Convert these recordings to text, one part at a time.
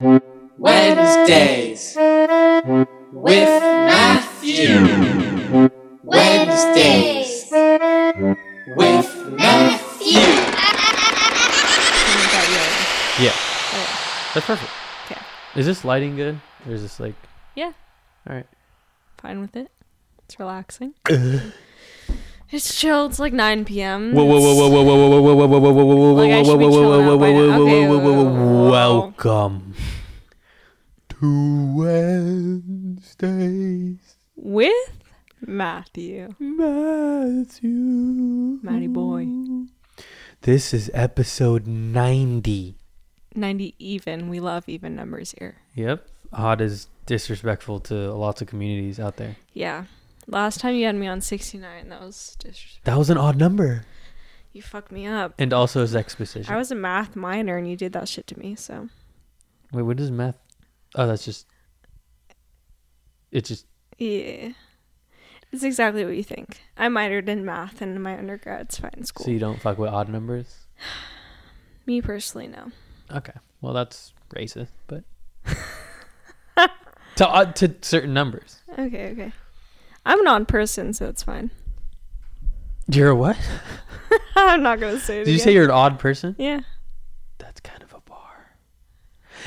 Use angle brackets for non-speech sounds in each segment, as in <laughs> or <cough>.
Wednesdays with Matthew. Wednesdays with Matthew. Yeah, that's perfect. Okay. Is this lighting good, or is this like? Yeah. All right. Fine with it. It's relaxing. <laughs> it's chill. It's like 9 p.m. Whoa, whoa, whoa, whoa, whoa, whoa, whoa, whoa, whoa, whoa, whoa, whoa, whoa, whoa, Like, I whoa, should be whoa, whoa, chilling whoa, out by whoa, now. whoa, Okay, whoa, whoa, whoa, whoa, whoa, whoa, whoa. Welcome to Wednesdays, With Matthew. Matthew. Matty boy. This is episode ninety. 90 even. We love even numbers here. Yep. Odd is disrespectful to lots of communities out there. Yeah. Last time you had me on 69, that was disrespectful. That was an odd number. You fucked me up. And also his exposition. I was a math minor and you did that shit to me, so. Wait, what is math? Oh, that's just. It's just. Yeah. It's exactly what you think. I minored in math in my undergrad. It's fine. school. So you don't fuck with odd numbers? <sighs> Me personally, no. Okay. Well, that's racist, but. <laughs> to, odd to certain numbers. Okay, okay. I'm an odd person, so it's fine. You're a what? <laughs> I'm not gonna say it. Did you again. say you're an odd person? Yeah. That's kind of a bar.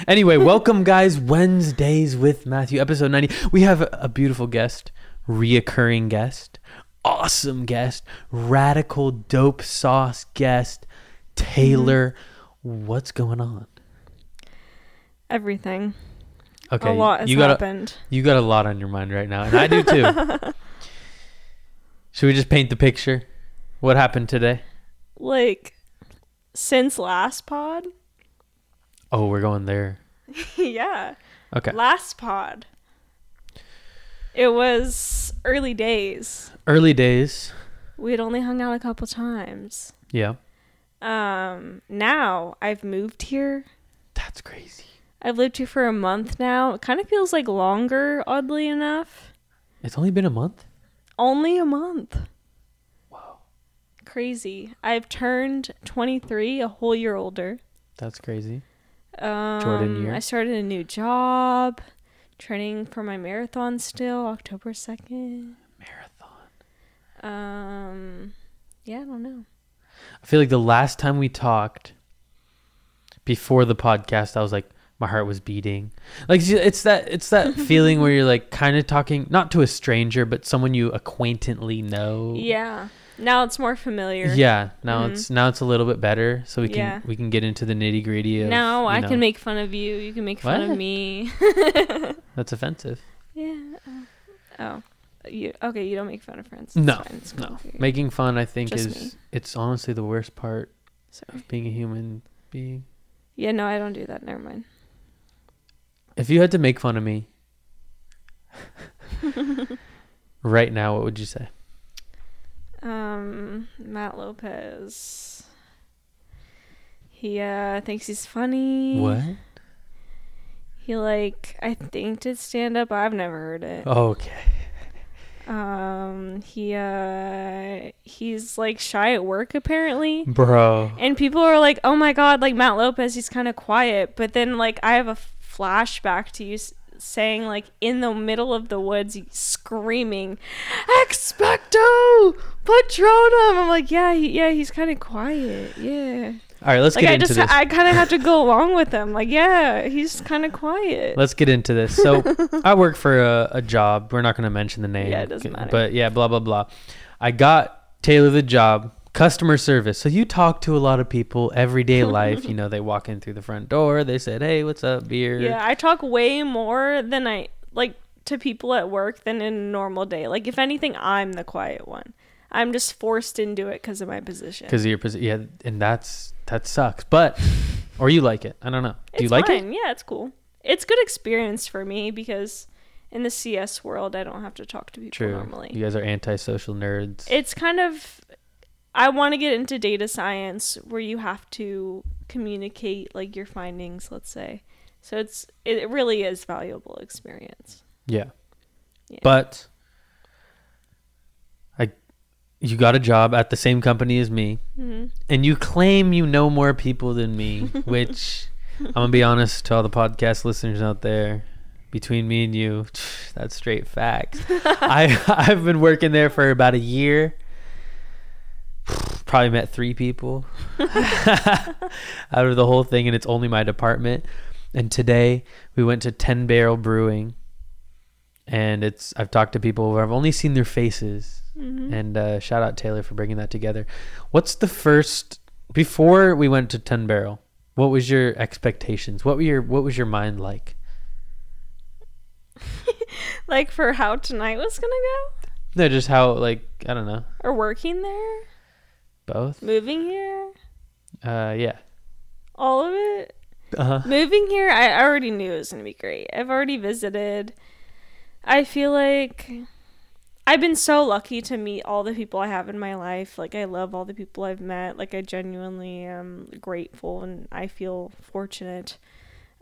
Anyway, <laughs> welcome, guys. Wednesdays with Matthew, episode 90. We have a- a beautiful guest, reoccurring guest, awesome guest, radical dope sauce guest, Taylor. Mm-hmm. What's going on? Everything. Okay, a lot has you got a, happened. you got a lot on your mind right now, and I do too. <laughs> Should we just paint the picture? What happened today? Like since last pod? Oh, we're going there. <laughs> yeah. Okay. Last pod. It was early days. Early days. We had only hung out a couple times. Yeah. Um now I've moved here. That's crazy. I've lived here for a month now. It kind of feels like longer, oddly enough. It's only been a month? Only a month. Wow. Crazy. I've turned 23, a whole year older. That's crazy. Um, year. I started a new job, training for my marathon still, October 2nd. Marathon. Um, yeah, I don't know. I feel like the last time we talked before the podcast, I was like, my heart was beating. Like it's that it's that <laughs> feeling where you're like kind of talking not to a stranger, but someone you acquaintantly know. Yeah. Now it's more familiar. Yeah. Now Mhm. it's now it's a little bit better, so we can Yeah. we can get into the nitty gritty of. Now I know, can make fun of you. You can make fun What? of me. <laughs> That's offensive. yeah. uh, Oh. You okay? You don't make fun of friends. No, it's. No, making fun I think Just is me. it's honestly the worst part Sorry. of being a human being. Yeah. No, I don't do that. Never mind. If you had to make fun of me <laughs> right now, what would you say? Um, Matt Lopez. He uh thinks he's funny. What? He like I think did stand up. I've never heard it. Okay. Um, he uh he's like shy at work apparently. Bro. And people are like, "Oh my god, like Matt Lopez, he's kind of quiet." But then like I have a flashback to you saying like in the middle of the woods screaming, "Expecto Patronum." I'm like, "Yeah, he, yeah, he's kind of quiet." Yeah. All right, let's like get I into just this. I kind of have to go along with him. Like, yeah, he's kind of quiet. Let's get into this. So, <laughs> I work for a, a job. We're not going to mention the name. Yeah, it doesn't matter. But yeah, blah blah blah. I got Taylor the job, customer service. So you talk to a lot of people everyday life. you know, they walk in through the front door. They said, "Hey, what's up, beer?" Yeah, I talk way more than I like to people at work than in a normal day. Like if anything, I'm the quiet one. I'm just forced into it because of my position. Because of your position. Yeah, and that's that sucks. But or you like it? I don't know. Do you It's like it? Yeah, it's cool. It's good experience for me because in the CS world, I don't have to talk to people True. normally. You guys are antisocial nerds. It's kind of I want to get into data science where you have to communicate like your findings, let's say. So it's it really is valuable experience. yeah. Yeah. But I you got a job at the same company as me hmm and you claim you know more people than me, <laughs> which I'm gonna be honest to all the podcast listeners out there. Between me and you, <sighs> that's straight facts. <laughs> I <laughs> I've been working there for about a year. Probably met three people out of the whole thing, and it's only my department. And today we went to Ten Barrel Brewing, and it's I've talked to people where I've only seen their faces, Mhm. and uh, shout out Taylor for bringing that together. What's the first before we went to Ten Barrel? What was your expectations? What were your what was your mind like? <laughs> like for how tonight was gonna go, No, just how like I don't know or working there, both. moving here, Uh, yeah. all of it. Uh huh. Moving here, I already knew it was gonna be great. I've already visited. I feel like I've been so lucky to meet all the people I have in my life. Like I love all the people I've met. Like I genuinely am grateful and I feel fortunate.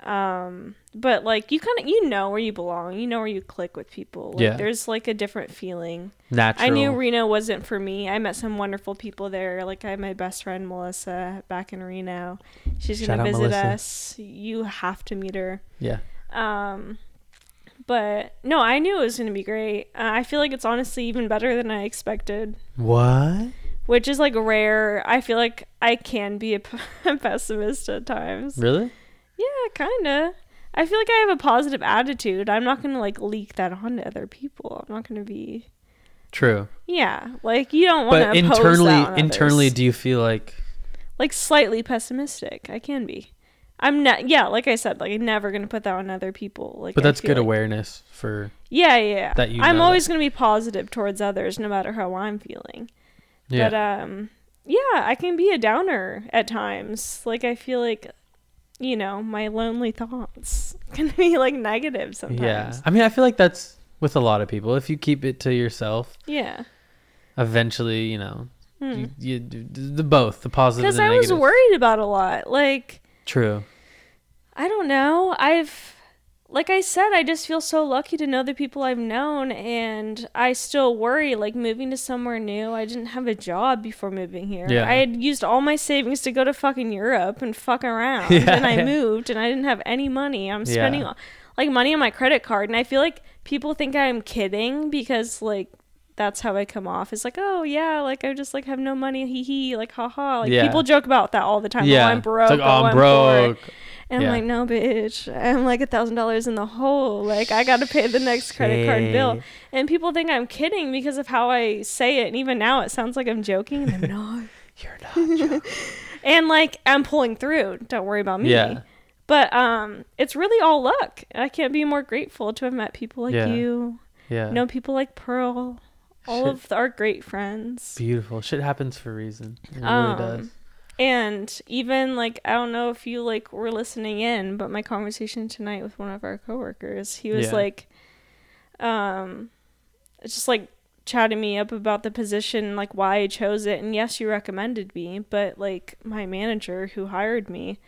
Um, but like you kind of you know where you belong. You know where you click with people. Like, Yeah. There's like a different feeling. Natural. I knew Reno wasn't for me. I met some wonderful people there. Like I had my best friend Melissa back in Reno. She's Shout gonna visit Melissa. us. You have to meet her. Yeah. Um, but no, I knew it was gonna be great. Uh, I feel like it's honestly even better than I expected, What? which is like rare. I feel like I can be a p- <laughs> pessimist at times. Really? Yeah, kinda. I feel like I have a positive attitude. I'm not gonna like leak that onto other people. I'm not gonna be. True. Yeah, like you don't want to. But internally, internally, do you feel like like slightly pessimistic. I can be. I'm not. Yeah, like I said, like I'm never gonna put that on other people. Like, But that's good like- awareness for Yeah, yeah. yeah. that you I'm always that. gonna be positive towards others, no matter how I'm feeling. yeah. But um, yeah, I can be a downer at times. Like I feel like, you know, my lonely thoughts <laughs> can be like negative sometimes. yeah. I mean, I feel like that's with a lot of people. If you keep it to yourself, Yeah. eventually, you know, Hmm. you, you the both the positive Because and I was worried about a lot. Like True. I don't know. I've like I said, I just feel so lucky to know the people I've known and I still worry like moving to somewhere new. I didn't have a job before moving here. Yeah. I had used all my savings to go to fucking Europe and fuck around <laughs> Yeah, and I moved and I didn't have any money. I'm spending Yeah. like money on my credit card and I feel like people think I'm kidding because like that's how I come off. It's like, oh yeah, like I just like have no money, hee hee, like haha. Like people joke about that all the time. Oh, yeah. Oh, I'm broke. Like, oh, oh, I'm broke. And Yeah. I'm like, no, bitch. I'm like a thousand dollars in the hole. Like I got to pay the next credit card bill. And people think I'm kidding because of how I say it. And even now, it sounds like I'm joking. And I'm <laughs> not. You're not. <laughs> and like I'm pulling through. Don't worry about me. Yeah. But um, it's really all luck. I can't be more grateful to have met people like Yeah. you. Yeah. Know people like Pearl. All Shit. of our great friends. Beautiful. Shit happens for a reason. It really Um, does. And even like I don't know if you like were listening in, but my conversation tonight with one of our coworkers, he was Yeah. like, um, just like chatting me up about the position, like why I chose it. And yes, you recommended me, but like my manager who hired me,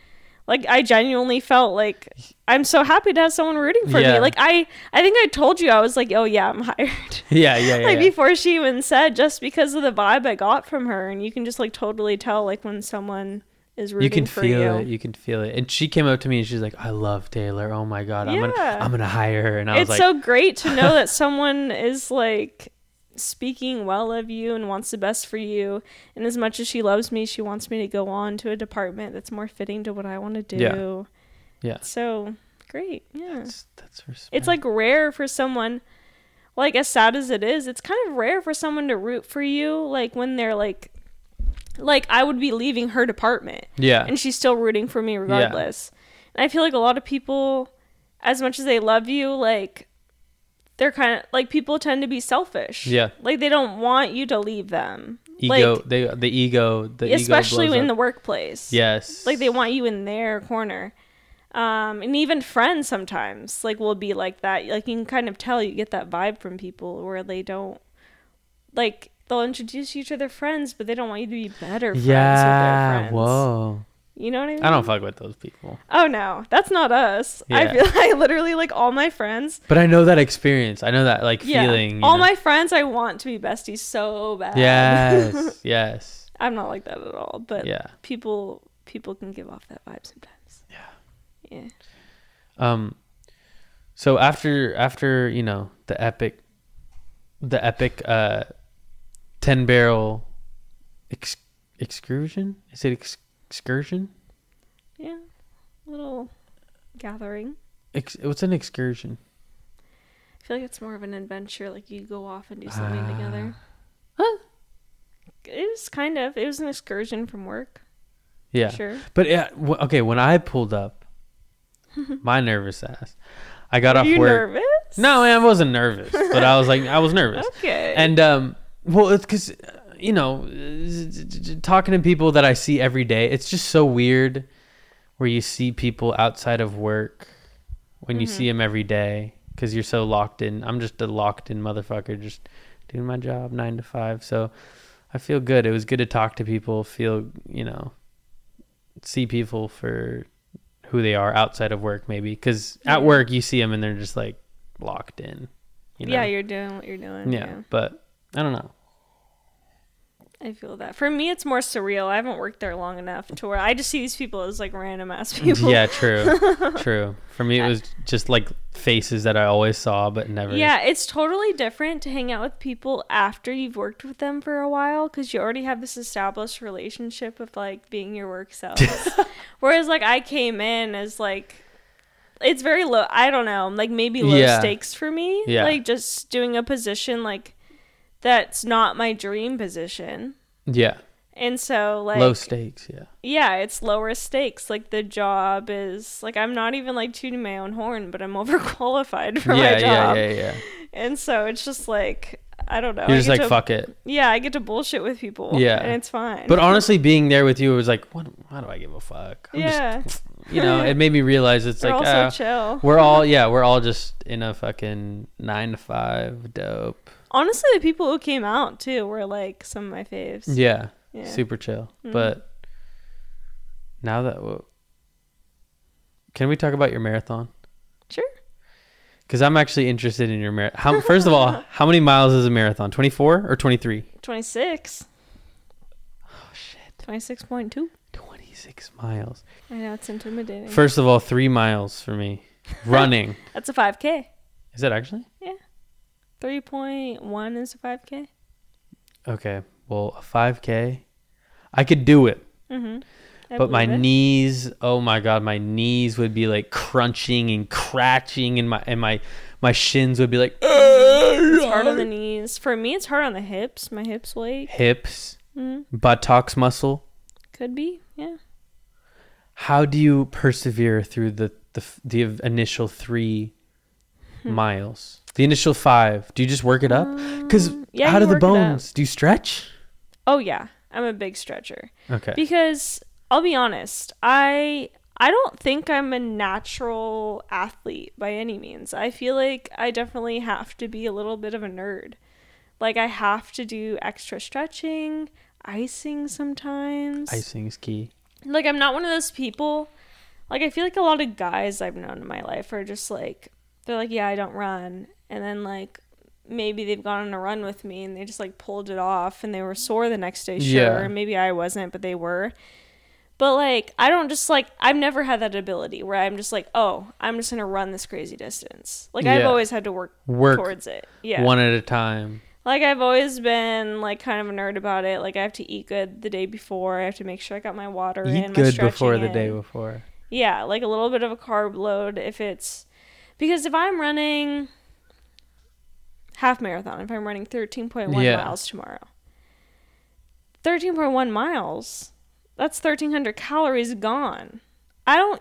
like I genuinely felt like I'm so happy to have someone rooting for Yeah. me. Like I, I think I told you I was like, oh yeah, I'm <laughs> hired Yeah, yeah, yeah. <laughs> like yeah. before she even said just because of the vibe I got from her and you can just like totally tell like when someone is rooting for you You can for feel you. it. You can feel it. And she came up to me and she's like, "I love Taylor. Oh my god, I'm gonna, I'm gonna hire her." And I was It's like, so great to know <laughs> that someone is like speaking well of you and wants the best for you and as much as she loves me she wants me to go on to a department that's more fitting to what I want to do. Yeah. Yeah. So great. Yeah. that's, that's respect. it's like rare for someone like as sad as it is it's kind of rare for someone to root for you like when they're like like i would be leaving her department yeah, and she's still rooting for me regardless Yeah. and i feel like a lot of people as much as they love you like they're kind of like people tend to be selfish Yeah. like they don't want you to leave them ego. like they the ego. The especially ego in the workplace yes, like they want you in their corner um and even friends sometimes like will be like that like you can kind of tell you get that vibe from people where they don't like they'll introduce you to their friends but they don't want you to be better friends with their Yeah. friends Whoa. You know what i mean I don't fuck with those people. oh no that's not us i feel <laughs> like literally like all my friends But I know that experience. I know that like yeah feeling. all know. my friends i want to be besties so bad Yes. <laughs> yes. i'm not like that at all but Yeah. people people can give off that vibe sometimes Yeah. Yeah. Um, so after after you know the epic, the epic uh, ten barrel ex- excursion. Is it ex- excursion? Yeah. Little gathering. Ex- what's an excursion? I feel like it's more of an adventure. Like you go off and do something together. Huh? It was kind of. It was an excursion from work. Yeah. Sure. But yeah, w- okay. When I pulled up, <laughs> my nervous ass, I got off you work. nervous? No, I wasn't nervous, but I was like, I was nervous. <laughs> Okay. And um, well, it's because you know, talking to people that I see every day, it's just so weird where you see people outside of work when you Mm-hmm. see them every day because you're so locked in. I'm just a locked in motherfucker, just doing my job nine to five. So I feel good. It was good to talk to people, feel you know, see people for who they are outside of work, maybe because at work you see them and they're just like locked in. You know? yeah, you're doing what you're doing. yeah, yeah. but I don't know. I feel that. For me, it's more surreal. I haven't worked there long enough to where I just see these people as like random ass <laughs> people. Yeah, true, <laughs> true. For me, it was just like faces that I always saw, but never. Yeah, it's totally different to hang out with people after you've worked with them for a while because you already have this established relationship of like being your work self. <laughs> Whereas, like, I came in as like, it's very low. I don't know, like maybe low Yeah. stakes for me. Yeah. Like, just doing a position like that's not my dream position. yeah, And so, like, low stakes. Yeah, yeah, it's lower stakes. Like the job is like I'm not even like tooting my own horn, but I'm <laughs> overqualified for yeah, my job. yeah, yeah, yeah. And so it's just like I don't know. You're just like to- fuck it. Yeah, I get to bullshit with people. Yeah. and it's fine. But honestly, being there with you, it was like, what? Why do I give a fuck? I'm yeah, just, <laughs> you know, it made me realize it's they're like also ah, chill. we're all <laughs> yeah, we're all just in a fucking nine to five, dope. Honestly, the people who came out too were like some of my faves. Yeah, yeah. super chill. Mm-hmm. But now that we can we talk about your marathon? Sure. Because I'm actually interested in your marathon. <laughs> First of all, how many miles is a marathon? 24 or 23? 26. Oh shit. 26.2. 26 miles. I know it's intimidating. First of all, three miles for me running. <laughs> That's a 5K. Is it actually? Yeah. 3.1 is a 5K. Okay. Well, a 5K, I could do it. Mm-hmm. But my it. knees, oh my god, my knees would be like crunching and cratching, and my and my my shins would be like. It's hard on the knees. For me, it's hard on the hips. My hips like hips, mm-hmm. buttocks muscle. Could be, yeah. How do you persevere through the the the initial three hmm. miles? The initial five do you just work it up because Um, yeah, how do the work it up. bones do you stretch Oh yeah, I'm a big stretcher okay because I'll be honest, I I don't think I'm a natural athlete by any means. I feel like I definitely have to be a little bit of a nerd. Like I have to do extra stretching, icing sometimes. icing is key like I'm not one of those people. Like I feel like a lot of guys I've known in my life are just like they're like, yeah, I don't run, and then like maybe they've gone on a run with me and they just like pulled it off and they were sore the next day, sure. Yeah. and Maybe I wasn't, but they were. But like I don't just like I've never had that ability where I'm just like, oh, I'm just gonna run this crazy distance. Like I've always had to work work towards it. Yeah. one at a time Like I've always been like kind of a nerd about it. Like I have to eat good the day before. I have to make sure I got my water in. eat my good before stretching the day before Yeah, like a little bit of a carb load if it's because if I'm running half marathon, if I'm running 13.1 Yeah. miles tomorrow. 13.1 miles. That's 1300 calories gone. I don't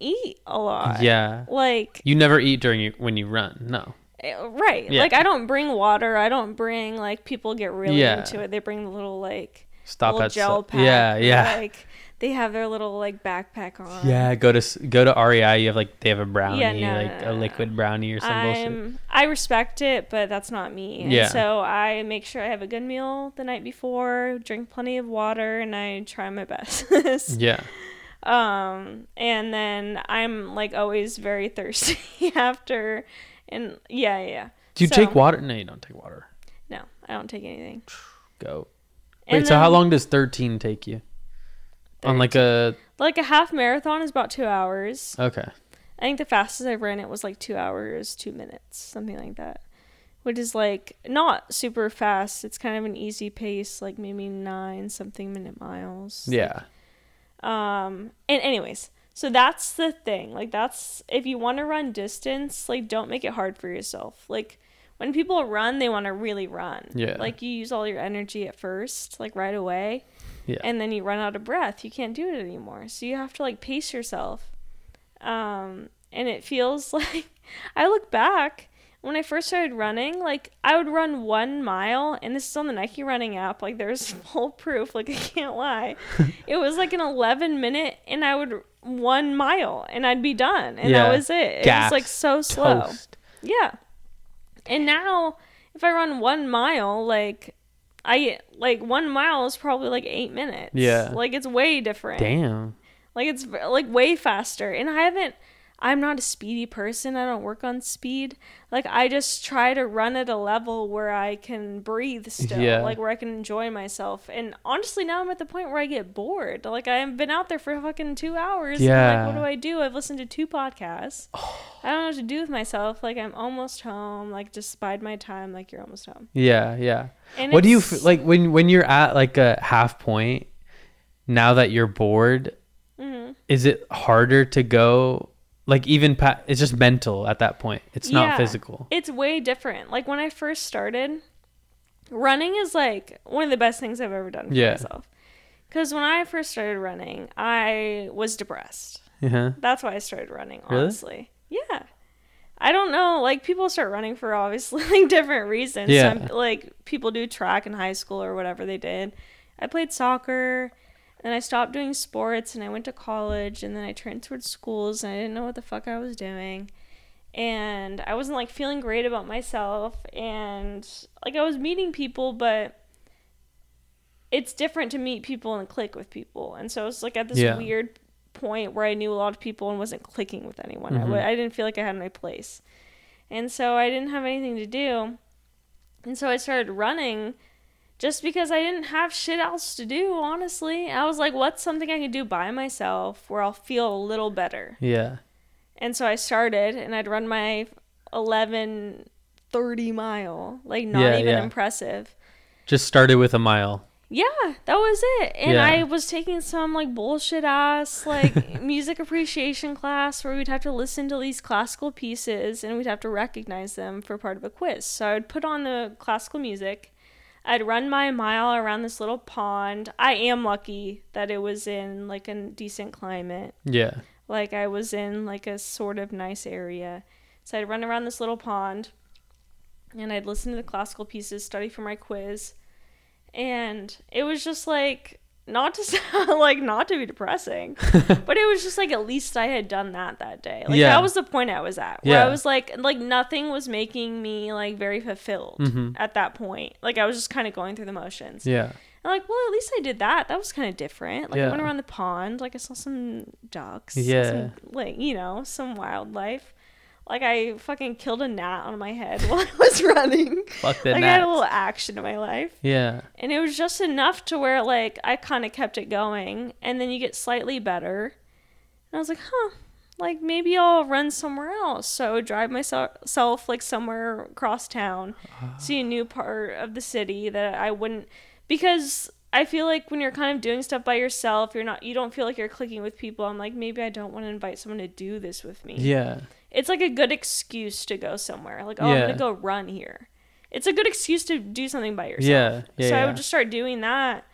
eat a lot. yeah Like you never eat during your, when you run no eh, right. Yeah. Like I don't bring water. I don't bring like people get really Yeah. into it. They bring the little like stop little at gel st- pack. yeah yeah Like they have their little like backpack on. yeah go to go to REI you have like they have a brownie Yeah, no, like no, a liquid brownie or some bullshit I'm, I respect it, but that's not me. And Yeah. so I make sure I have a good meal the night before, drink plenty of water, and I try my best. <laughs> yeah um, and then I'm like always very <laughs> thirsty after, and yeah, yeah, do you So- take water no you don't take water No, I don't take anything. go wait so how long does 13 take you on like a Like a half marathon is about two hours. Okay. I think the fastest I've ran it was like two hours, two minutes, something like that. Which is like not super fast. It's kind of an easy pace, like maybe nine something minute miles. Yeah. Um, and anyways, so that's the thing. Like that's if you want to run distance, like don't make it hard for yourself. Like when people run, they want to really run. Yeah. Like you use all your energy at first, like right away, Yeah. and then you run out of breath. You can't do it anymore. So you have to like pace yourself. Um, and it feels <laughs> like I look back when I first started running, like I would run one mile, and this is on the Nike running app. Like there's <laughs> full proof. Like I can't lie. <laughs> it was like an 11 minute, and I would one mile, and I'd be done, and Yeah. that was it. It Gassed. was like so slow. Toast. Yeah. And now if I run one mile, like I like one mile is probably like eight minutes. Yeah. Like it's way different. Damn. Like it's like way faster. And I haven't I'm not a speedy person. I don't work on speed. Like I just try to run at a level where I can breathe still. Yeah. Like where I can enjoy myself. And honestly now I'm at the point where I get bored. Like I've been out there for fucking two hours. Yeah. like what do I do? I've listened to two podcasts. <sighs> I don't know what to do with myself. Like I'm almost home. Like just bide my time. Like you're almost home. Yeah, yeah. And what do you f- like when when you're at like a half point? Now that you're bored, Mhm. is it harder to go? Like even pa- it's just mental at that point. It's not Yeah. physical. It's way different. Like when I first started, running is like one of the best things I've ever done for Yeah. myself. Because when I first started running, I was depressed. Uh-huh. That's why I started running, Really? honestly. Yeah. I don't know. Like people start running for obviously <laughs> like different reasons. Yeah. Some, like people do track in high school or whatever they did. I played soccer, and I stopped doing sports, and I went to college, and then I transferred schools, and I didn't know what the fuck I was doing, and I wasn't like feeling great about myself, and like I was meeting people, but it's different to meet people and click with people, and so it's like at this Yeah. weird point where I knew a lot of people and wasn't clicking with anyone. I Mhm. w- I didn't feel like I had my place. And so I didn't have anything to do. And so I started running just because I didn't have shit else to do, honestly. I was like, what's something I can do by myself where I'll feel a little better? Yeah. And so I started and I'd run my 11 30 mile, like not Yeah, even yeah. impressive. Just started with a mile. Yeah, that was it. And Yeah. I was taking some like bullshit ass like <laughs> music appreciation class where we'd have to listen to these classical pieces and we'd have to recognize them for part of a quiz. So I would put on the classical music. I'd run my mile around this little pond. I am lucky that it was in like a decent climate. Yeah. Like I was in like a sort of nice area. So I'd run around this little pond and I'd listen to the classical pieces, study for my quiz. And it was just like not to <laughs> sound like not to be depressing, <laughs> but it was just like at least I had done that that day. Like Yeah. that was the point I was at. Where Yeah. I was like like nothing was making me like very fulfilled Mhm. at that point. Like I was just kind of going through the motions. Yeah. I'm like, well, at least I did that. That was kind of different. Like I Yeah. went around the pond. Like I saw some ducks. Yeah. Some, like you know, some wildlife. Like I fucking killed a gnat on my head <laughs> while I was running. Fuck the like I had a little action in my life, Yeah. and it was just enough to where like I kind of kept it going, and then you get slightly better. And I was like, huh. Like maybe I'll run somewhere else. So I would drive myself like somewhere across town, ah. see a new part of the city that I wouldn't because I feel like when you're kind of doing stuff by yourself, you're not you don't feel like you're clicking with people. I'm like maybe I don't want to invite someone to do this with me. Yeah. It's like a good excuse to go somewhere. Like oh, I'm gonna go run here. It's a good excuse to do something by yourself. Yeah. Yeah. so I would just start doing that,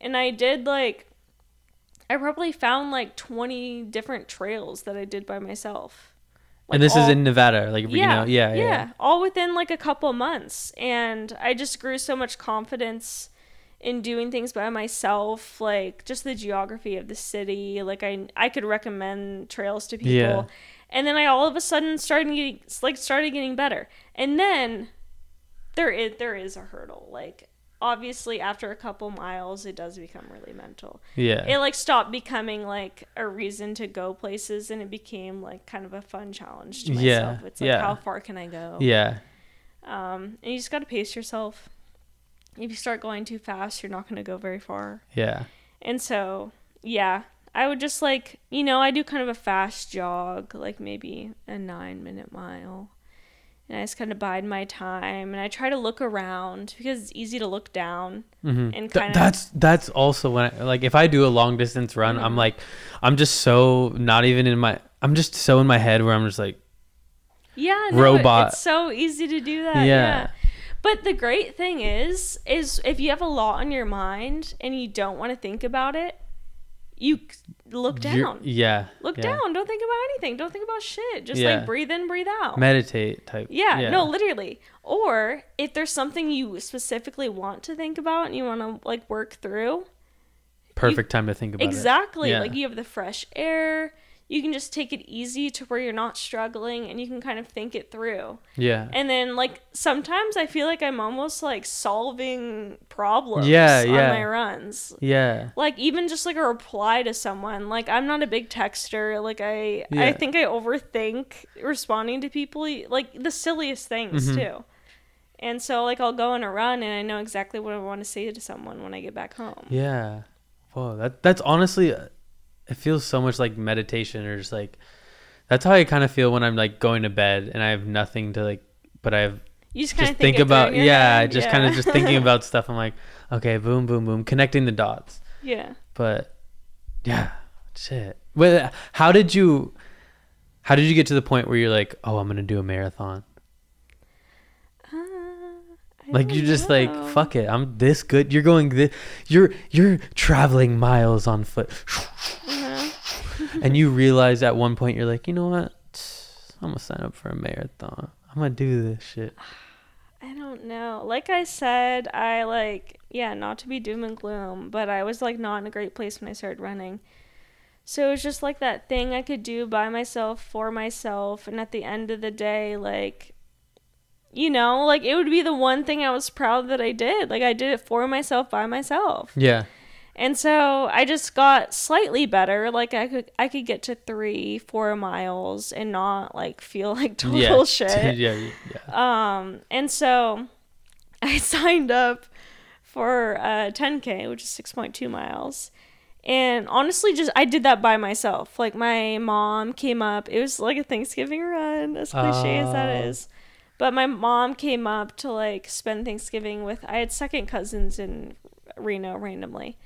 and I did like. I probably found like 20 different trails that I did by myself. and Like, this is in Nevada, like you know, yeah, yeah, yeah, all within like a couple months, and I just grew so much confidence in doing things by myself, like just the geography of the city. Like I, I could recommend trails to people, Yeah. And then I all of a sudden started getting like started getting better, and then there is there is a hurdle. Like obviously, after a couple miles, it does become really mental yeah. it like stopped becoming like a reason to go places and it became like kind of a fun challenge to myself. Yeah. It's like yeah. how far can I go? yeah. Um and you just gotta pace yourself. If you start going too fast, you're not gonna go very far. Yeah. And so yeah. I would just like, you know, I do kind of a fast jog, like maybe a nine minute mile. And I just kind of bide my time and I try to look around because it's easy to look down Mhm. and Th- kind of. that's that's also when I, like if I do a long distance run, I'm Mhm. like I'm just so not even in my I'm just so in my head where I'm just like yeah, no, robot. It's so easy to do that. Yeah. Yeah. But the great thing is, is if you have a lot on your mind and you don't want to think about it, you look you're- down. yeah. Look yeah. down. Don't think about anything. Don't think about shit. Just Yeah. like breathe in, breathe out. Meditate type. yeah, no, literally. Or if there's something you specifically want to think about and you want to like work through, Perfect time to think about it. exactly. Yeah. Like you have the fresh air. You can just take it easy to where you're not struggling and you can kind of think it through. Yeah. And then like sometimes I feel like I'm almost like solving problems Yeah, on yeah. my runs. yeah. Like even just like a reply to someone. Like I'm not a big texter. Like I Yeah. I think I overthink responding to people like the silliest things Mhm. too. And so like I'll go on a run and I know exactly what I want to say to someone when I get back home. Yeah. Whoa, that that's honestly uh, it feels so much like meditation or just like that's how I kind of feel when I'm like going to bed and I have nothing to like but I have You just kind just of think, about yeah, head. just kind of just thinking <laughs> about stuff. I'm like, okay, boom boom boom, connecting the dots. Yeah. But yeah, shit. Well, how did you how did you get to the point where you're like, "Oh, I'm going to do a marathon?" Like you're just like, "Fuck it. I'm this good." You're going this you're you're traveling miles on foot. Uh-huh. and you realize at one point you're like, you know what? I'm gonna sign up for a marathon. I'm gonna do this shit. I don't know. Like I said, I like yeah, not to be doom and gloom, but I was like not in a great place when I started running. So it was just like that thing I could do by myself for myself and at the end of the day like you know, like it would be the one thing I was proud that I did. Like I did it for myself by myself. Yeah. And so I just got slightly better. Like I could I could get to 3, 4 miles and not like feel <laughs> like total yeah. <laughs> shit. yeah. Yeah. Um, and so <laughs> I signed up for uh, 10K, which is 6.2 miles. And honestly, just I did that by myself. Like my mom came up. It was like a Thanksgiving run, as cliche as that Oh. is. But my mom came up to like spend Thanksgiving with. I had second cousins in Reno randomly.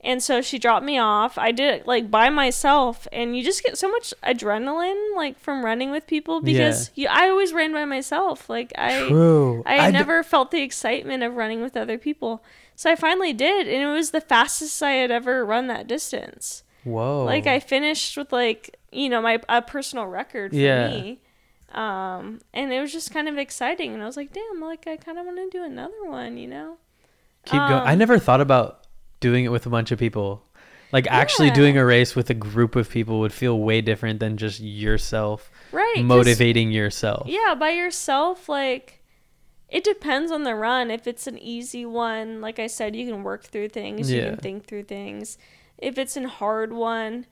And so she dropped me off. I did it like by myself, and you just get so much adrenaline like from running with people because you, I always ran by myself. Like I, True. I, never felt the excitement of running with other people. So I finally did, and it was the fastest I had ever run that distance. Whoa. Like I finished with like you know my a personal record for Yeah. me. Um, and it was just kind of exciting, and I was like, damn, like I kind of want to do another one, you know. keep going. I um, never thought about doing it with a bunch of people. Like actually Yeah. doing a race with a group of people would feel way different than just yourself Right. motivating yourself. Yeah, by yourself, like it depends on the run. If it's an easy one, like I said, you can work through things, you can think through things. If it's a hard one,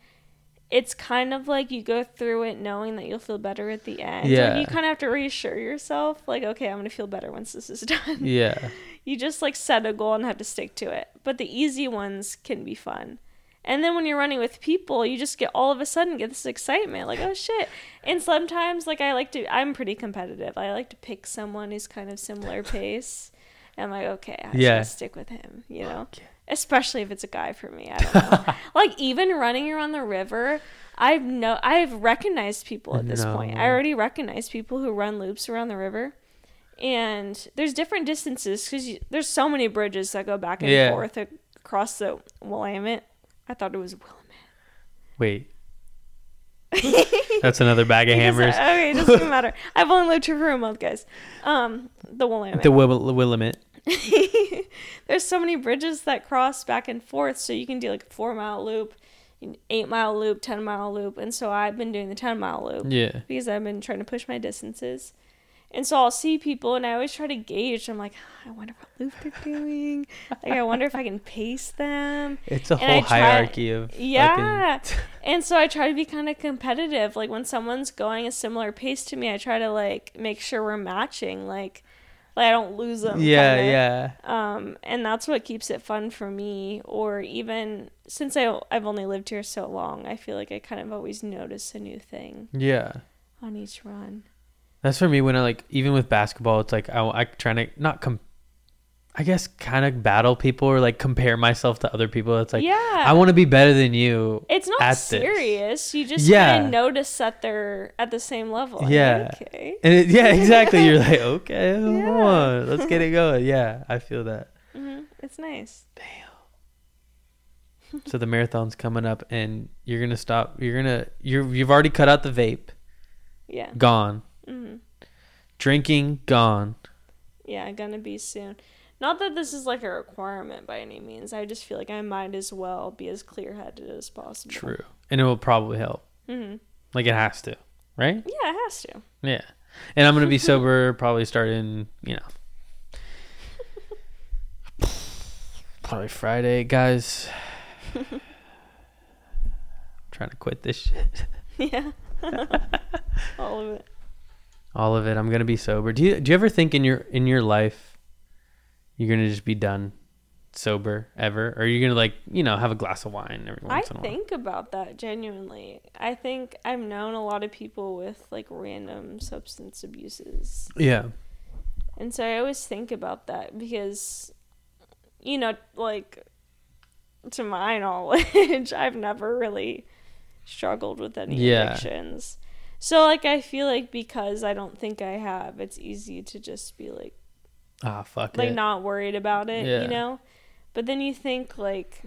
it's kind of like you go through it knowing that you'll feel better at the end. Like, Yeah. you kind of have to reassure yourself, like, okay, I'm gonna feel better once this is <laughs> done. Yeah. You just like set a goal and have to stick to it. But the easy ones can be fun. And then when you're running with people, you just get all of a sudden get this excitement, like oh shit. And sometimes like I like to, I'm pretty competitive. I like to pick someone who's kind of similar <laughs> pace. And I'm like, okay, I Yeah. stick with him, you know. Especially if it's a guy for me. I don't know. <laughs> like even running around the river, I've no, I've recognized people at this point. I already recognize people who run loops around the river and there's different distances because there's so many bridges that go back and Yeah. forth across the Willamette. I thought it was Willamette. Wait. That's another bag of <laughs> hammers. okay, it doesn't matter. I've only lived here for a month, guys. Um, the Willamette. The Will- Willamette. <laughs> there's so many bridges that cross back and forth, so you can do like a four mile loop, an eight mile loop, ten mile loop, and so I've been doing the ten mile loop. Yeah. because I've been trying to push my distances. And so I'll see people and I always try to gauge. I'm like, I wonder what loop they're doing. like, I wonder if I can pace them. It's a And whole try- hierarchy of Yeah. fucking- <laughs> And so I try to be kind of competitive. Like, when someone's going a similar pace to me, I try to, like, make sure we're matching. Like, Like I don't lose them. Yeah, kinda. yeah. Um, and that's what keeps it fun for me. Or even since I I've only lived here so long, I feel like I kind of always notice a new thing Yeah. on each run. That's for me when I like even with basketball, it's like I I trying to not com I guess kind of battle people or like compare myself to other people. It's like yeah, I want to be better than you. It's not at this. serious. You just Yeah. kind of notice that they're at the same level. Yeah. like, okay. And it, yeah, exactly. You're like, <laughs> okay, come Yeah. on, let's get it going. Yeah, I feel that. hmm It's nice. Damn. So the marathon's coming up, and you're gonna stop. You're gonna you're you've already cut out the vape. Yeah. Gone. hmm Drinking gone. Yeah, gonna be soon. Not that this is like a requirement by any means. I just feel like I might as well be as clear headed as possible. True, and it will probably help. hmm Like it has to, right? Yeah, it has to. Yeah. And I'm gonna be <laughs> sober probably starting, you know, <laughs> probably Friday, guys. I'm <laughs> trying to quit this shit. Yeah. All of it. All of it. I'm gonna be sober. Do you do you ever think in your in your life you're gonna just be done sober ever, or you're gonna like you know have a glass of wine every I once in a while? I think about that genuinely. I think I've known a lot of people with like random substance abuses. Yeah. And so I always think about that because, you know, like, to my knowledge, <laughs> I've never really struggled with any Yeah. addictions. So, like, I feel like because I don't think I have, it's easy to just be like, Ah, fuck like it. not worried about it, Yeah. you know? But then you think, like,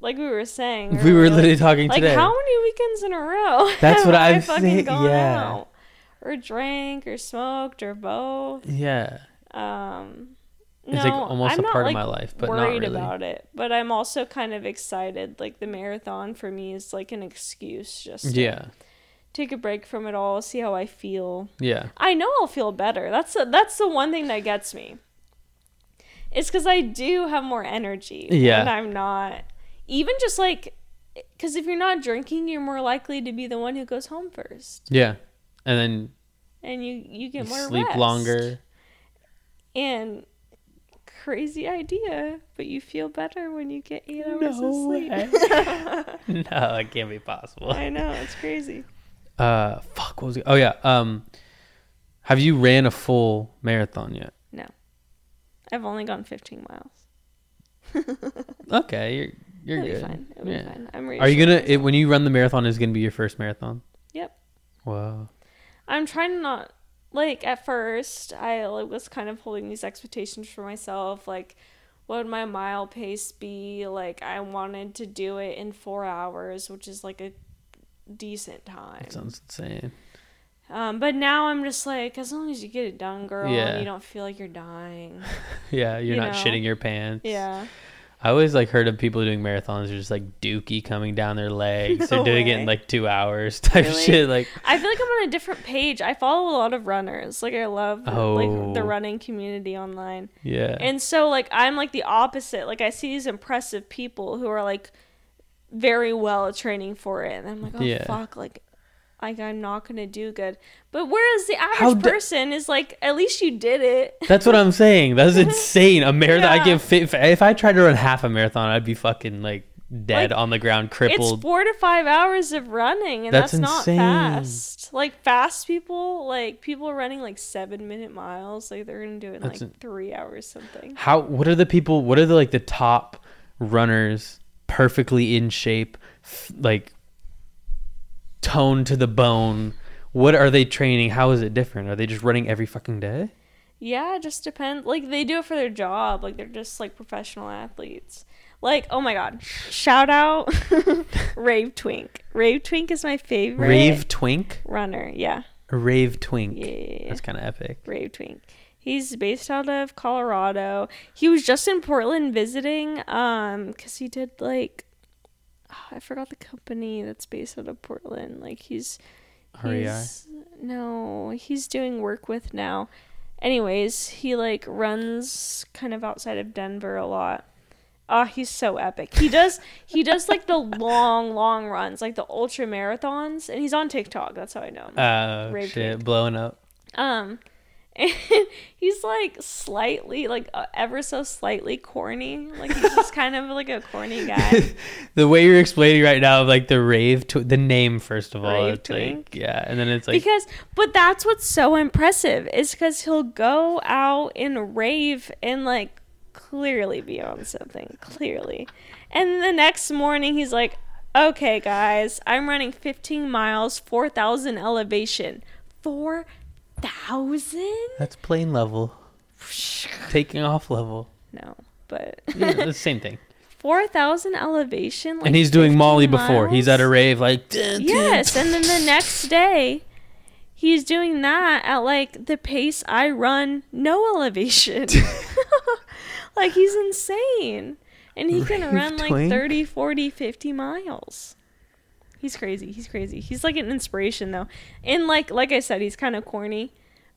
like we were saying, we were literally talking like, today. how many weekends in a row? <laughs> That's what I I'm fucking gone yeah. out? Or drank, or smoked, or both. yeah. Um, It's no, like almost I'm a not, part of like, my life, but not worried really. about it. But I'm also kind of excited. Like the marathon for me is like an excuse just to Yeah. Take a break from it all, see how I feel. Yeah. I know I'll feel better. That's the that's the one thing that gets me. It's because I do have more energy. Yeah. and I'm not even just like because if you're not drinking, you're more likely to be the one who goes home first, Yeah. And then and you you get you more sleep rest. longer. And crazy idea, but you feel better when you get eight hours of sleep. <laughs> <laughs> no, that can't be possible. I know it's crazy. Uh, fuck. What was it? Oh yeah. Um, have you ran a full marathon yet? No, I've only gone 15 miles. <laughs> Okay, you're you're It'll good. be fine. It'll yeah. be fine. I'm ready. Are you gonna it, when you run the marathon? Is gonna be your first marathon? Yep. Wow. I'm trying to not like at first I was kind of holding these expectations for myself like what would my mile pace be like I wanted to do it in 4 hours which is like a decent time That sounds insane. um but now I'm just like as long as you get it done girl Yeah. and you don't feel like you're dying <laughs> Yeah, you're You not know. shitting your pants. yeah I always like heard of people doing marathons, who are just like dookie coming down their <laughs> legs. No They're doing it in like two hours type Really? shit. Like, I feel like I'm on a different page I follow a lot of runners like I love like the Oh. running community online yeah, And so like I'm like the opposite. Like I see these impressive people who are like very well at training for it, and I'm like, oh Yeah. fuck, like like I'm not gonna do good. But whereas the average d- person is like, at least you did it. that's what I'm saying. That's <laughs> insane. A marathon. I Yeah. give fit, if I tried to run half a marathon, I'd be fucking like dead Like, on the ground, crippled. It's four to five hours of running, and That's that's, not fast. Like fast people, like people running like seven minute miles, like they're gonna do it in That's like in- three hours something. How? What are the people? What are the like the top runners, perfectly in shape, like toned to the bone? What are they training? How is it different? Are they just running every fucking day? Yeah, it just depends. Like they do it for their job. Like they're just like professional athletes. Like oh my god, shout out <laughs> Rave Twink. Rave Twink is my favorite Rave twink, runner. Yeah, rave twink. yeah. That's kind of epic. Rave Twink. He's based out of Colorado. He was just in Portland visiting, um, cause he did like, oh, I forgot the company that's based out of Portland. Like he's, REI. he's no, he's doing work with now. Anyways, he like runs kind of outside of Denver a lot. Oh, he's so epic. He does he does like the <laughs> long, long runs, like the ultra marathons, and he's on TikTok. That's how I know him. Uh, Rave shit, blowing up. Um, and <laughs> he's like slightly, like uh, ever so slightly corny. Like he's just <laughs> kind of like a corny <laughs> guy. the way you're explaining right now, like the rave, tw- the name first of all, Rave it's twink? like yeah, and then it's like because, but that's what's so impressive is because he'll go out and rave and like clearly be on something, clearly. And the next morning he's like, okay, guys, I'm running 15 miles, 4,000 elevation. 4,000? That's plane level, <laughs> taking off level. No, but <laughs> Yeah, the same thing. <laughs> 4,000 elevation. Like and he's doing 15 Molly before. He's at a rave, like dun, dun, Yes, and then the next day, he's doing that at like the pace I run, no elevation. like he's insane. And he can Rave run like twink? 30, 40, 50 miles. He's crazy. He's crazy. He's like an inspiration though. And like like I said, he's kind of corny,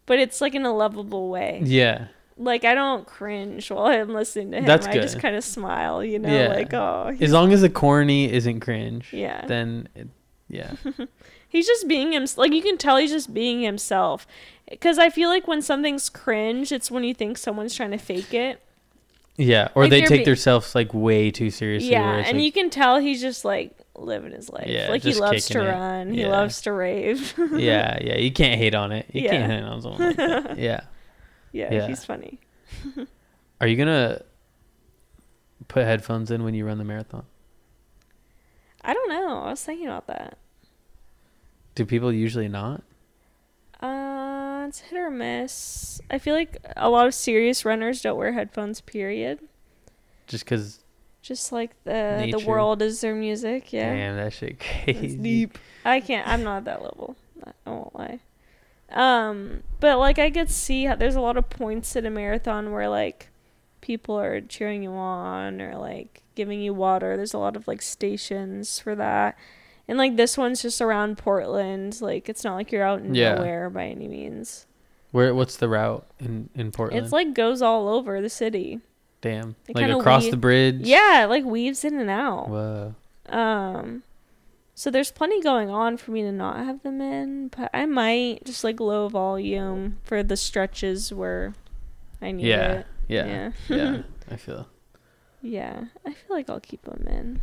but it's like in a lovable way. Yeah, Like I don't cringe while I'm listening to him. That's good. I just kind of smile, you know, Yeah. like oh, as long as the corny isn't cringe, Yeah. then it, yeah, <laughs> He's just being him. Like you can tell he's just being himself. Because I feel like when something's cringe, it's when you think someone's trying to fake it. yeah, or Like they take be- themselves like way too seriously. yeah, and like- you can tell he's just like living his life. Yeah, like he loves to it. run. He loves to rave. <laughs> yeah, yeah, you can't hate on it. You Yeah. can't hate on someone like that. <laughs> Yeah. yeah, Yeah. he's funny. <laughs> Are you gonna put headphones in when you run the marathon? I don't know. I was thinking about that. Do people usually not? Uh, it's hit or miss. I feel like a lot of serious runners don't wear headphones. Period. Just because, Just like the the world is their music. Yeah. damn, that shit crazy. deep. I can't. I'm not at that level. I I won't lie. Um, but like I could see how there's a lot of points in a marathon where like people are cheering you on or like giving you water. There's a lot of like stations for that. And like this one's just around Portland. Like it's not like you're out in Yeah. nowhere by any means. Where? What's the route in in Portland? It's like goes all over the city. Damn, it like across wee- the bridge. Yeah, it, like weaves in and out. Whoa. Um, so there's plenty going on for me to not have them in, but I might just like low volume for the stretches where I need Yeah, it. yeah, Yeah. yeah. <laughs> I feel. Yeah, I feel like I'll keep them in.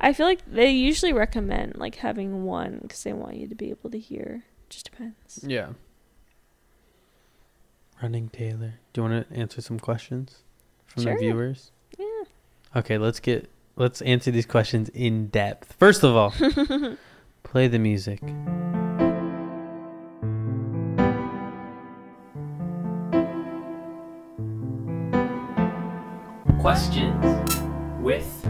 I feel like they usually recommend like having one because they want you to be able to hear. Just depends. Yeah. Running Taylor. Do you want to answer some questions from Sure. the viewers? Yeah. Okay, let's get let's answer these questions in depth. First of all, <laughs> play the music. Questions with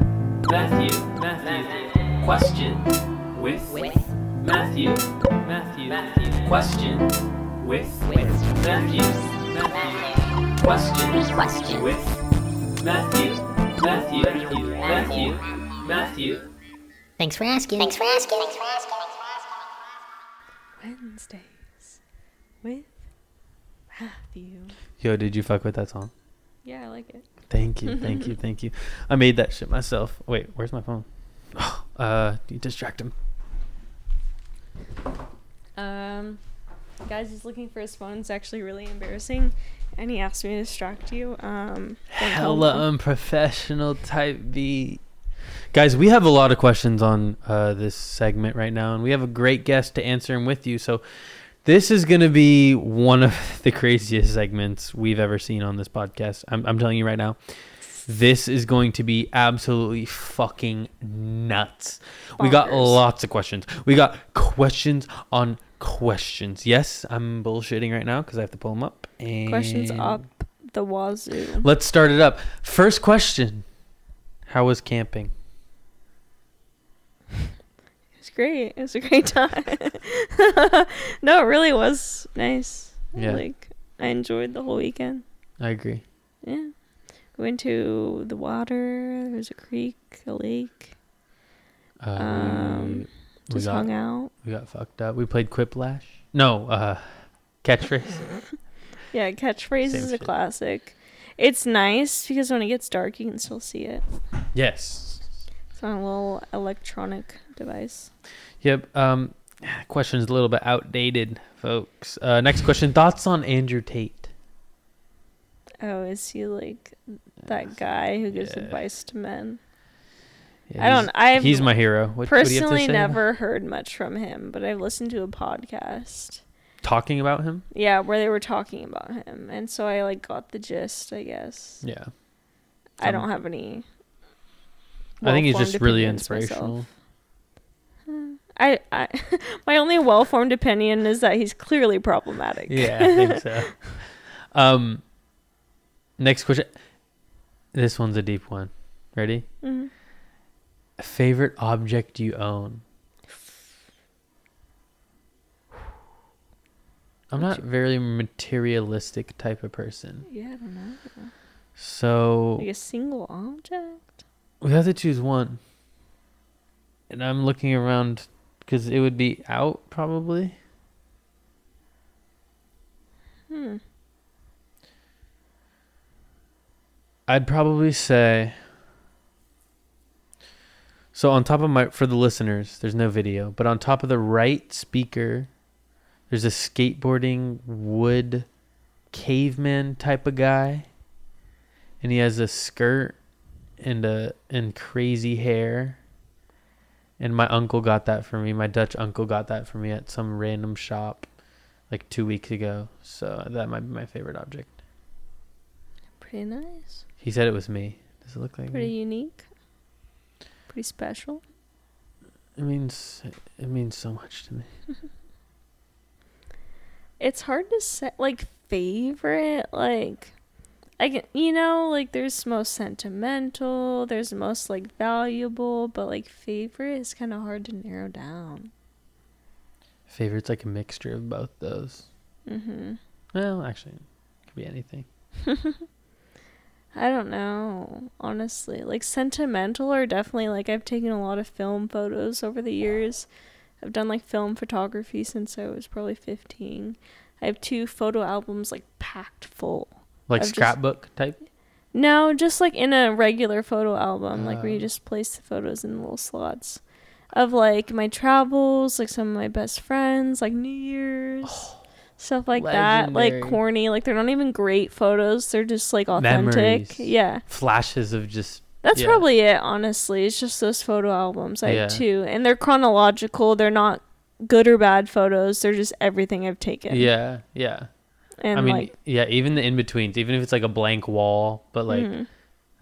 Matthew. Matthew. Questions with Matthew. Matthew. Matthew. Questions with Matthew. Matthew. Questions with Matthew. Matthew. Matthew. Matthew. Matthew. Thanks for asking. Thanks for asking. Thanks for asking. Wednesdays with Matthew. Yo, did you fuck with that song? Yeah, I like it. Thank you, thank you, thank you. I made that shit myself. Wait, where's my phone? <gasps> Uh, you distract him. Um, guys, he's looking for his phone. It's actually really embarrassing, and he asked me to distract you. Um, don't tell him. Hella unprofessional type beat. Guys, we have a lot of questions on uh, this segment right now, and we have a great guest to answer them with you. So, this is going to be one of <laughs> the craziest segments we've ever seen on this podcast. I'm, I'm telling you right now. This is going to be absolutely fucking nuts. We got lots of questions. We got questions on questions. Yes, I'm bullshitting right now because I have to pull them up. And Questions up the wazoo. Let's start it up. First question How was camping? <laughs> It was great. It was a great time. <laughs> no, it really was nice. Yeah. Like I enjoyed the whole weekend. I agree. Yeah. We went to the water. There's a creek, a lake. Uh, Um, we, we Just got hung out. we got fucked up. We played Quiplash. No, uh, catchphrase. <laughs> Yeah, catchphrase Same is a classic. It's nice because when it gets dark, you can still see it. yes. It's on a little electronic device. Yep. Um, Question's a little bit outdated, folks. Uh, next question: Thoughts on Andrew Tate? Oh, is he like that guy who gives Yeah. advice to men? Yeah, I don't. he's- I've He's my hero. What, what do you have to personally say? never heard much from him, but I've listened to a podcast. talking about him. Yeah, where they were talking about him, and so I like got the gist. I guess Yeah, I Um, don't have any. I think he's just really opinions myself. inspirational. I, I <laughs> my only well-formed opinion is that he's clearly problematic. Yeah, I think so. <laughs> Um, next question. This one's a deep one. Ready? Mhm. Favorite object you own? I'm not very materialistic type of person. Yeah, I don't know. So Like a single object. we have to choose one. And I'm looking around because it would be out probably. Hmm. I'd probably say. So on top of my for the listeners, there's no video, but on top of the right speaker, there's a skateboarding wood caveman type of guy, and he has a skirt and a and crazy hair. And my uncle got that for me. My Dutch uncle got that for me at some random shop, like two weeks ago. So that might be my favorite object. Pretty nice. He said it was me. Does it look like Pretty me? unique. Pretty special. It means it means so much to me. <laughs> It's hard to say like favorite like I can, you know like there's most sentimental, there's most like valuable, but like favorite is kind of hard to narrow down. Favorite's like a mixture of both those. Mhm. Well, actually, it could be anything. <laughs> I don't know, honestly. Like sentimental are definitely like I've taken a lot of film photos over the years. I've done like film photography since I was probably 15. I have two photo albums like packed full. Like I've just- scrapbook type. No, just like in a regular photo album, like where you Oh. just place the photos in little slots of like my travels, like some of my best friends, like New Year's, oh. Stuff like that. Like corny, like they're not even great photos. They're just like authentic. Memories. Yeah. Flashes of just That's Yeah. probably it, honestly. It's just those photo albums. I Yeah. have two. And they're chronological. They're not good or bad photos. They're just everything I've taken. yeah, yeah. And I mean, like yeah. Even the in betweens, even if it's like a blank wall, but like mhm.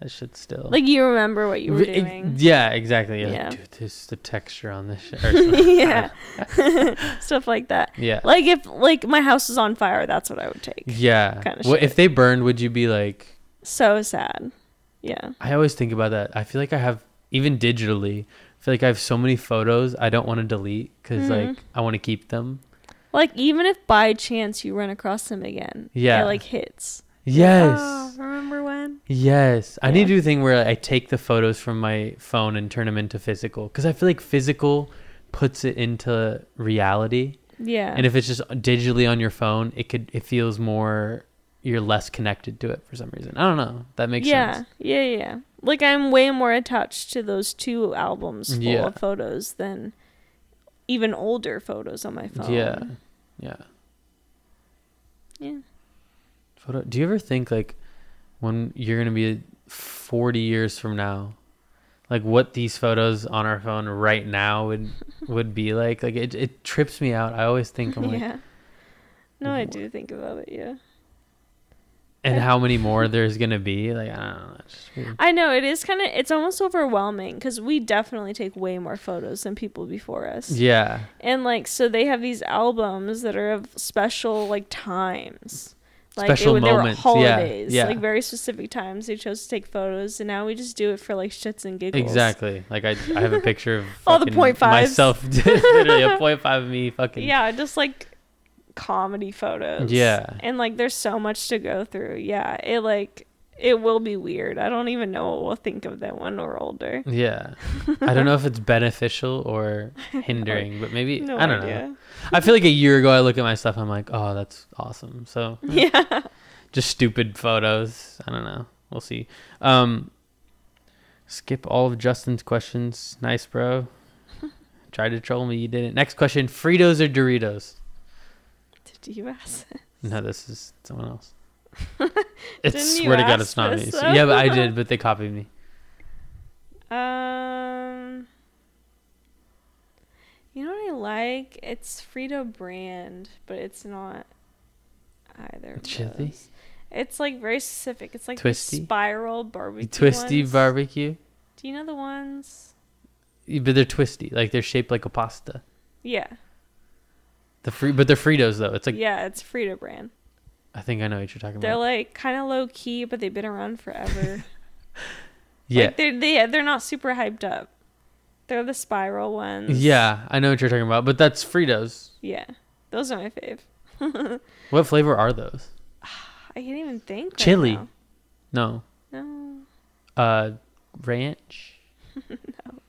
That should still like you remember what you were Re- doing. Yeah, exactly. Yeah. Yeah. Dude, this the texture on this <laughs> yeah. <laughs> Stuff like that. yeah. Like if like my house is on fire, that's what I would take. yeah. kinda What if they burned? Would you be like? So sad. Yeah. I always think about that. I feel like I have even digitally. I feel like I have so many photos I don't want to delete because Mhm. like I want to keep them. Like even if by chance you run across them again, Yeah. it like hits. Yes. Oh, remember when? Yes. I need to do a thing where I take the photos from my phone and turn them into physical because I feel like physical puts it into reality. Yeah. And if it's just digitally on your phone, it could it feels more you're less connected to it for some reason. I don't know. That makes yeah, sense. yeah, yeah, yeah. Like I'm way more attached to those two albums full Yeah. of photos than even older photos on my phone. Yeah. Yeah. Yeah. Photo. Do you ever think like when you're gonna be 40 years from now, like what these photos on our phone right now would would be like? Like it it trips me out. I always think I'm like, yeah. No, I do think about it. Yeah. and how many more there's gonna be? Like I don't know. I know it is kind of. It's almost overwhelming because we definitely take way more photos than people before us. Yeah. And like, so they have these albums that are of special like times. Like Special it, they were moments, yeah, holidays, yeah. like very specific times they chose to take photos, and now we just do it for like shits and giggles. Exactly. Like I, I have a picture of <laughs> All the point fives. myself, <laughs> literally a point five of me fucking. Yeah, just like comedy photos. Yeah. And like there's so much to go through. Yeah. It like it will be weird. I don't even know what we'll think of that when we're older. Yeah. <laughs> I don't know if it's beneficial or <laughs> hindering, but maybe No I don't idea. know. I feel like a year ago I look at my stuff, I'm like, oh, that's awesome. So <laughs> Yeah. just stupid photos. I don't know. We'll see. Um, skip all of Justin's questions. Nice, bro. Tried to troll me. You didn't. Next question: Fritos or Doritos? Did you ask? No, this is someone else. <laughs> It's swear to God, it's not me. So- yeah, but I did, but they copied me. <laughs> Um, you know what I like? It's Frito brand, but it's not either. Chili? It's like very specific. It's like Twisty? spiral barbecue. Twisty ones. barbecue. Do you know the ones? Yeah, But they're twisty, like they're shaped like a pasta. Yeah, The free, but they're Fritos though. It's like yeah, it's Frito brand. I think I know what you're talking about. They're like kind of low key, but they've been around forever. <laughs> yeah, like they're they they're not super hyped up. They're the spiral ones. yeah, I know what you're talking about. But that's Fritos. yeah, those are my fave. <laughs> What flavor are those? I can't even think. Chili. now. No, No. uh, ranch. <laughs> no.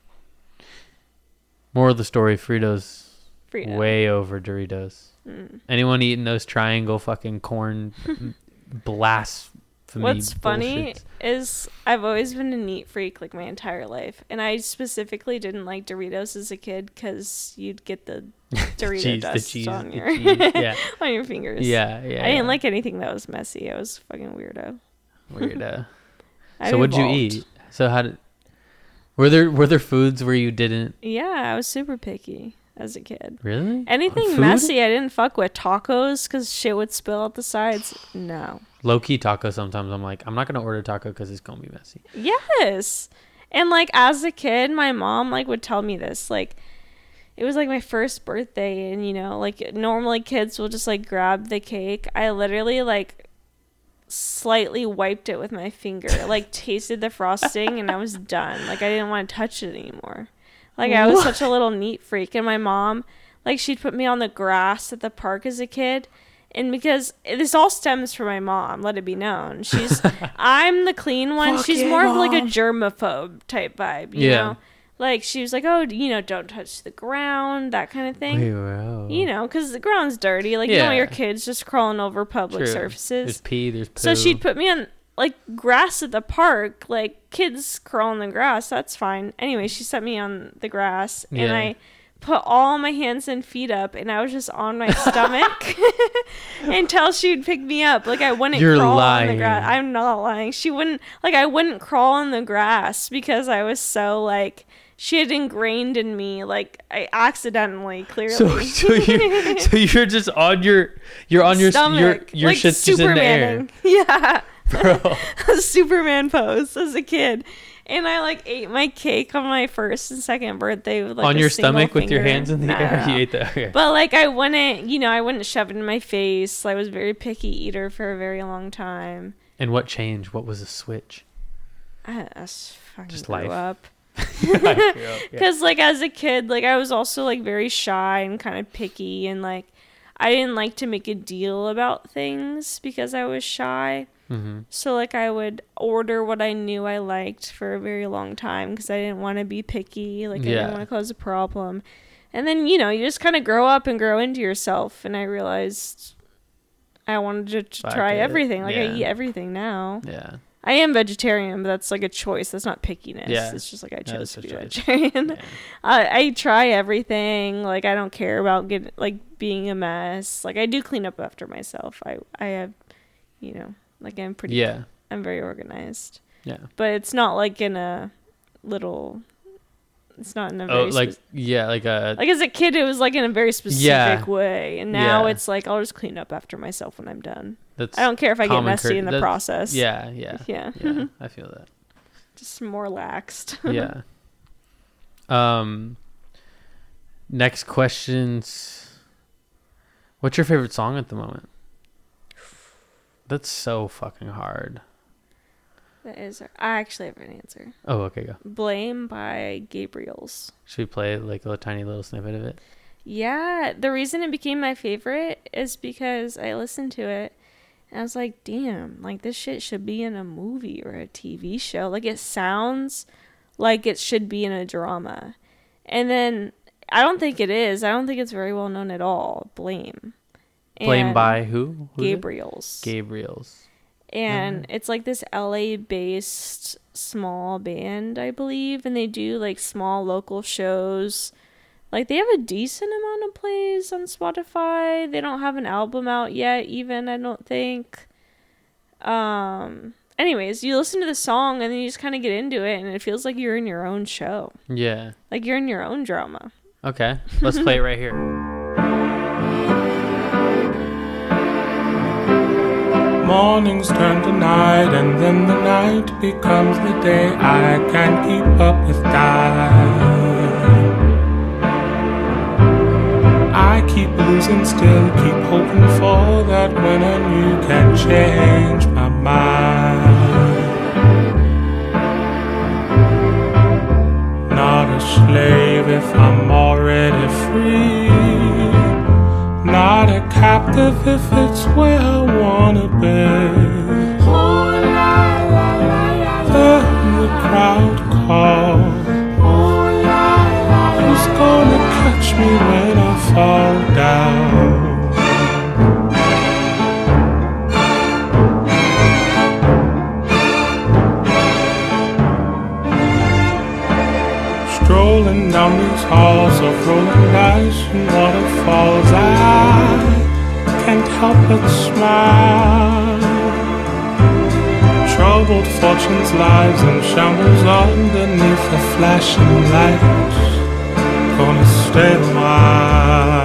More of the story: Fritos Frito. way over Doritos. Mm. Anyone eating those triangle fucking corn <laughs> blasphemy? What's funny bullshits. is I've always been a neat freak like my entire life, and I specifically didn't like Doritos as a kid because you'd get the <laughs> Dorito cheese, dust cheese, on your yeah. <laughs> on your fingers. Yeah, yeah. I didn't yeah. like anything that was messy. I was a fucking weirdo. Weird. Uh, so what'd you eat? So how did? Were there were there foods where you didn't Yeah, I was super picky as a kid. really Anything messy, I didn't fuck with. Tacos, because shit would spill out the sides. No. Low key taco. Sometimes I'm like I'm not gonna order taco because it's gonna be messy. Yes. And like as a kid, my mom like would tell me this like it was like my first birthday and you know, like normally kids will just like grab the cake. I literally like slightly wiped it with my finger, like <laughs> tasted the frosting and I was done. Like I didn't want to touch it anymore. Like I was such a little neat freak and my mom like she'd put me on the grass at the park as a kid and because this all stems from my mom, let it be known. She's <laughs> I'm the clean one. Fuck She's yeah, more of like a germaphobe type vibe, you Yeah. know. Like she was like, "Oh, you know, don't touch the ground, that kind of thing." You know, because the ground's dirty. Like you don't want your kids just crawling over public True. surfaces. There's pee. There's poo. So she'd put me on like grass at the park, like kids crawl on the grass. That's fine. Anyway, she set me on the grass, and I put all my hands and feet up, and I was just on my stomach <laughs> until she'd pick me up. Like I wouldn't You're crawl on the lying. grass. I'm not lying. She wouldn't like I wouldn't crawl on the grass because I was so like. She had ingrained in me, like I accidentally, clearly. <laughs> So, so you're so you're just on your you're <laughs> on your s- your Stomach, your like shit's just in the air, Yeah. Bro. <laughs> Superman pose as a kid. And I like ate my cake on my first and second birthday with like on a your stomach with your hands in the No, air. <laughs> You ate that. Okay. But like I wouldn't, you know, I wouldn't shove it in my face. I was a very picky eater for a very long time. and what changed? What was the switch? I, I just Just grew life. up. <laughs> Because like as a kid, like I was also like very shy and kind of picky, and like I didn't like to make a deal about things because I was shy. Hmm So like I would order what I knew I liked for a very long time because I didn't want to be picky. Like I Yeah. didn't want to cause a problem. And then you know you just kind of grow up and grow into yourself. And I realized I wanted to try it. everything. Like I eat everything now. Yeah. I am vegetarian, but that's like a choice. That's not pickiness. Yeah. It's just like I chose to be vegetarian. Yeah. <laughs> I, I try everything. Like I don't care about getting like being a mess. Like I do clean up after myself. I I have, you know, like I'm pretty. Yeah. I'm very organized, Yeah. but it's not like in a little. It's not in a very Oh, like spec- yeah, like a like as a kid it was like in a very specific Yeah. way, and now Yeah. it's like I'll just clean up after myself when I'm done. that's I don't care if I get messy cour- in the process. Yeah, yeah, <laughs> yeah, yeah. I feel that. <laughs> just more laxed. <laughs> yeah. Um. Next questions. What's your favorite song at the moment? That's so fucking hard. that is. I actually have an answer. Oh, okay, go. Blame by Gabriels. Should we play like a tiny little snippet of it? Yeah, the reason it became my favorite is because I listened to it and I was like, damn, like this shit should be in a movie or a TV show. Like it sounds like it should be in a drama. And then I don't think it is. I don't think it's very well known at all. Blame. Blame by who? Gabriels. Gabriels. and it's like this LA based small band, I believe, and they do like small local shows Like they have a decent amount of plays on Spotify. They don't have an album out yet, even I don't think. Um. Anyways, you listen to the song and then you just kind of get into it, and it feels like you're in your own show, Yeah. like you're in your own drama. Okay. Let's play it right here. <laughs> Mornings turn to night, and then the night becomes the day. I can't keep up with time. I keep losing still, keep hoping for that when you can change my mind. Not a slave if I'm already free. Not a captive if it's where I wanna be. Then the crowd calls. Who's gonna catch me when I fall down? Strolling down these halls of rolling dice and waterfalls, I can't help but smile. Troubled fortunes, lies, and shambles underneath the flashing lights. Gonna stay a while.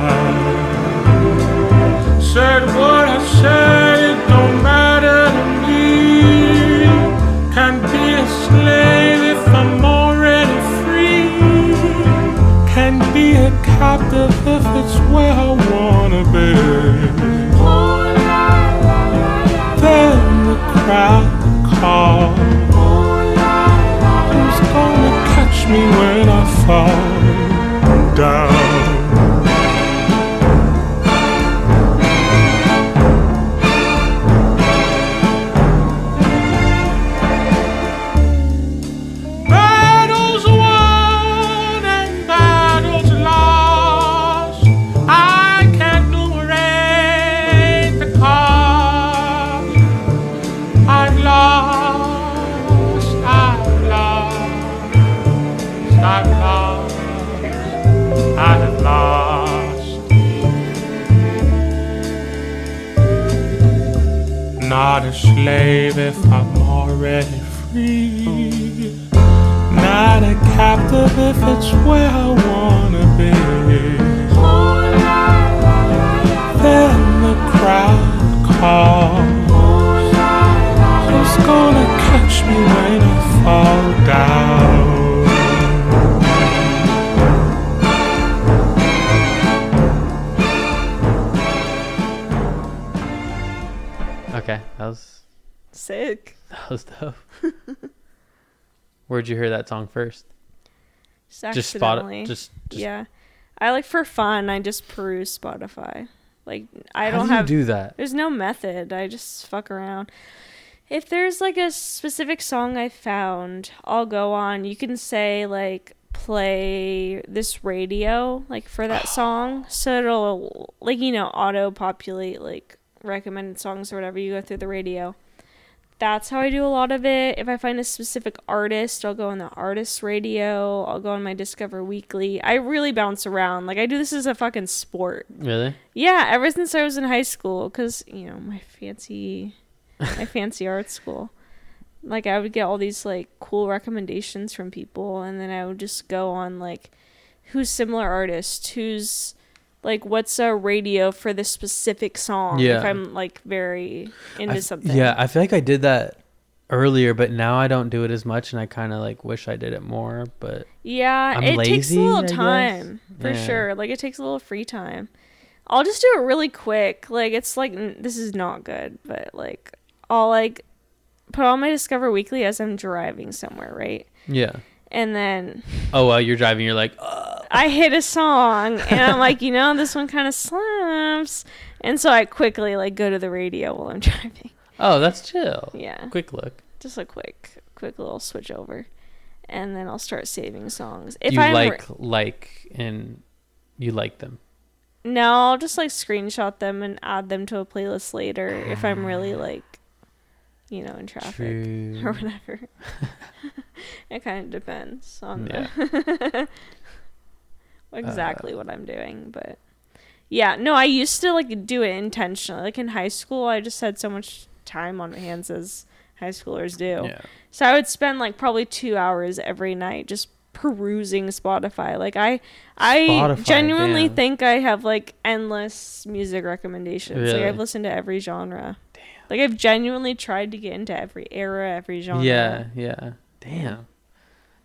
First? Just Just spot it. Just, just yeah. I like for fun. I just peruse Spotify. Like I how don't do you have. do that? There's no method. I just fuck around. If there's like a specific song I found, I'll go on. You can say like play this radio like for that <sighs> song, so it'll like you know auto populate like recommended songs or whatever you go through the radio. That's how I do a lot of it. If I find a specific artist, I'll go on the artist radio. I'll go on my Discover Weekly. I really bounce around. Like I do this as a fucking sport. Really? Yeah, ever since I was in high school, because you know my fancy, my <laughs> fancy art school. Like I would get all these like cool recommendations from people, and then I would just go on like, who's similar artist, who's like what's a radio for this specific song. Yeah. If I'm like very into I something. Yeah, I feel like I did that earlier, but now I don't do it as much, and I kind of like wish I did it more. But Yeah, I'm it takes a little time for Yeah. sure. Like it takes a little free time. I'll just do it really quick. Like it's like n- this is not good, but like I'll like put on my Discover Weekly as I'm driving somewhere, right? yeah. And then Oh, while you're driving, you're like, "Ugh." I hit a song, and I'm like, you know, this one kind of slaps, and so I quickly like go to the radio while I'm <laughs> driving. oh, that's chill. Yeah, Quick look. just a quick, quick little switch over, and then I'll start saving songs. If you I'm re- like like and you like them. No, I'll just like screenshot them and add them to a playlist later if I'm really ah. like, you know, in traffic True. <laughs> or whatever. <laughs> <laughs> it kind of depends on Yeah. the. <laughs> exactly what I'm doing, but yeah, no, I used to like do it intentionally. Like in high school, I just had so much time on my hands as high schoolers do. Yeah. So I would spend like probably two hours every night just perusing Spotify. Like I, I Spotify, genuinely damn. think I have like endless music recommendations. Like Really? I've listened to every genre. Damn. Like I've genuinely tried to get into every era, every genre. Yeah, yeah. Damn.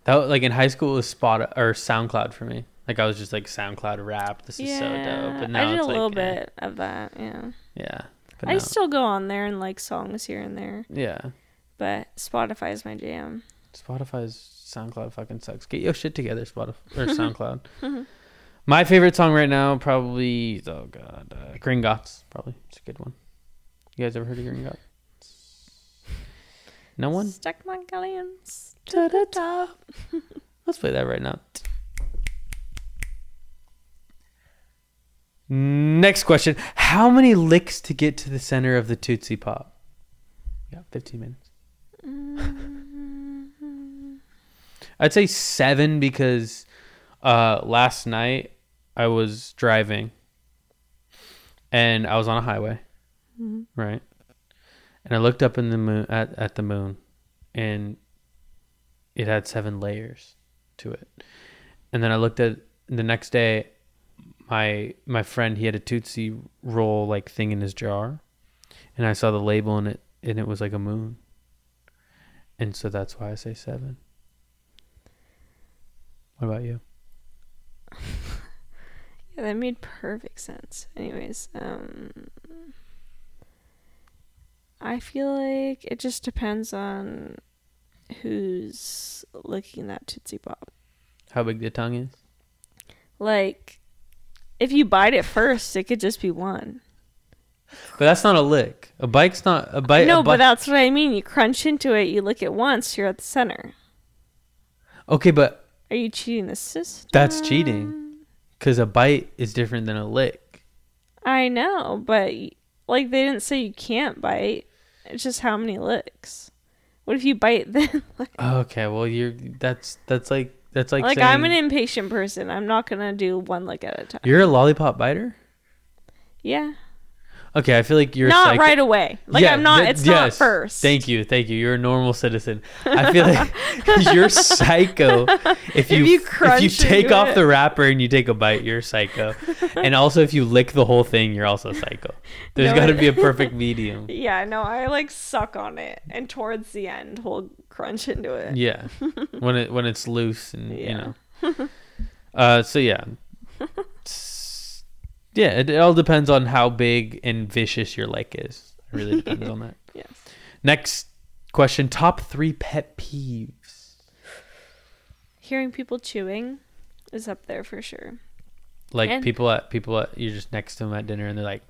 That like in high school it was Spot or SoundCloud for me. Like I was just like SoundCloud rap. This is so dope. But now I did it's a like, little eh, bit of that. Yeah, Yeah. I now- still go on there and like songs here and there, yeah. but Spotify is my jam. Spotify's SoundCloud fucking sucks. Get your shit together, Spotify <laughs> or SoundCloud. My favorite song right now probably oh god, uh, Gringotts probably. It's a good one. You guys ever heard of Gringotts? No one. Stuck my galleons to the top. <laughs> Let's play that right now. Next question: How many licks to get to the center of the Tootsie Pop? Yeah, fifteen minutes. I'd say seven because uh, last night I was driving and I was on a highway, right? And I looked up in the moon at, at the moon, and it had seven layers to it. And then I looked at the next day, my my friend he had a Tootsie roll like thing in his jar, and I saw the label in it, and it was like a moon. And so that's why I say seven. What about you? <laughs> Yeah, that made perfect sense. Anyways, um I feel like it just depends on who's licking that Tootsie Pop. How big the tongue is? Like if you bite it first, it could just be one. But that's not a lick. A bite's not a bite. no, a but that's what I mean. You crunch into it, you lick it once, you're at the center. okay, but Are you cheating the system? that's cheating because a bite is different than a lick. I know, but like they didn't say you can't bite. It's just how many licks. What if you bite <laughs> then? like, Okay, well you're that's that's like that's like like saying, I'm an impatient person. I'm not gonna do one lick at a time. you're a lollipop biter. yeah, Okay, I feel like you're not psych- right away. Like Yeah, I'm not. th- it's not first. Thank you, thank you. You're a normal citizen. I <laughs> feel like <laughs> you're psycho if <laughs> you you if you take off it. the wrapper and you take a bite, you're psycho. and also, if you lick the whole thing, you're also psycho. There's No, got to be a perfect medium. Yeah, no, I like suck on it, and towards the end, we'll crunch into it. Yeah, when it when it's loose and you know. Uh, so yeah, yeah. It, it all depends on how big and vicious your lick is. It really <laughs> depends on that. Yes. Next question: Top three pet peeves. Hearing people chewing is up there for sure. Like And- people at people at you're just next to them at dinner and they're like,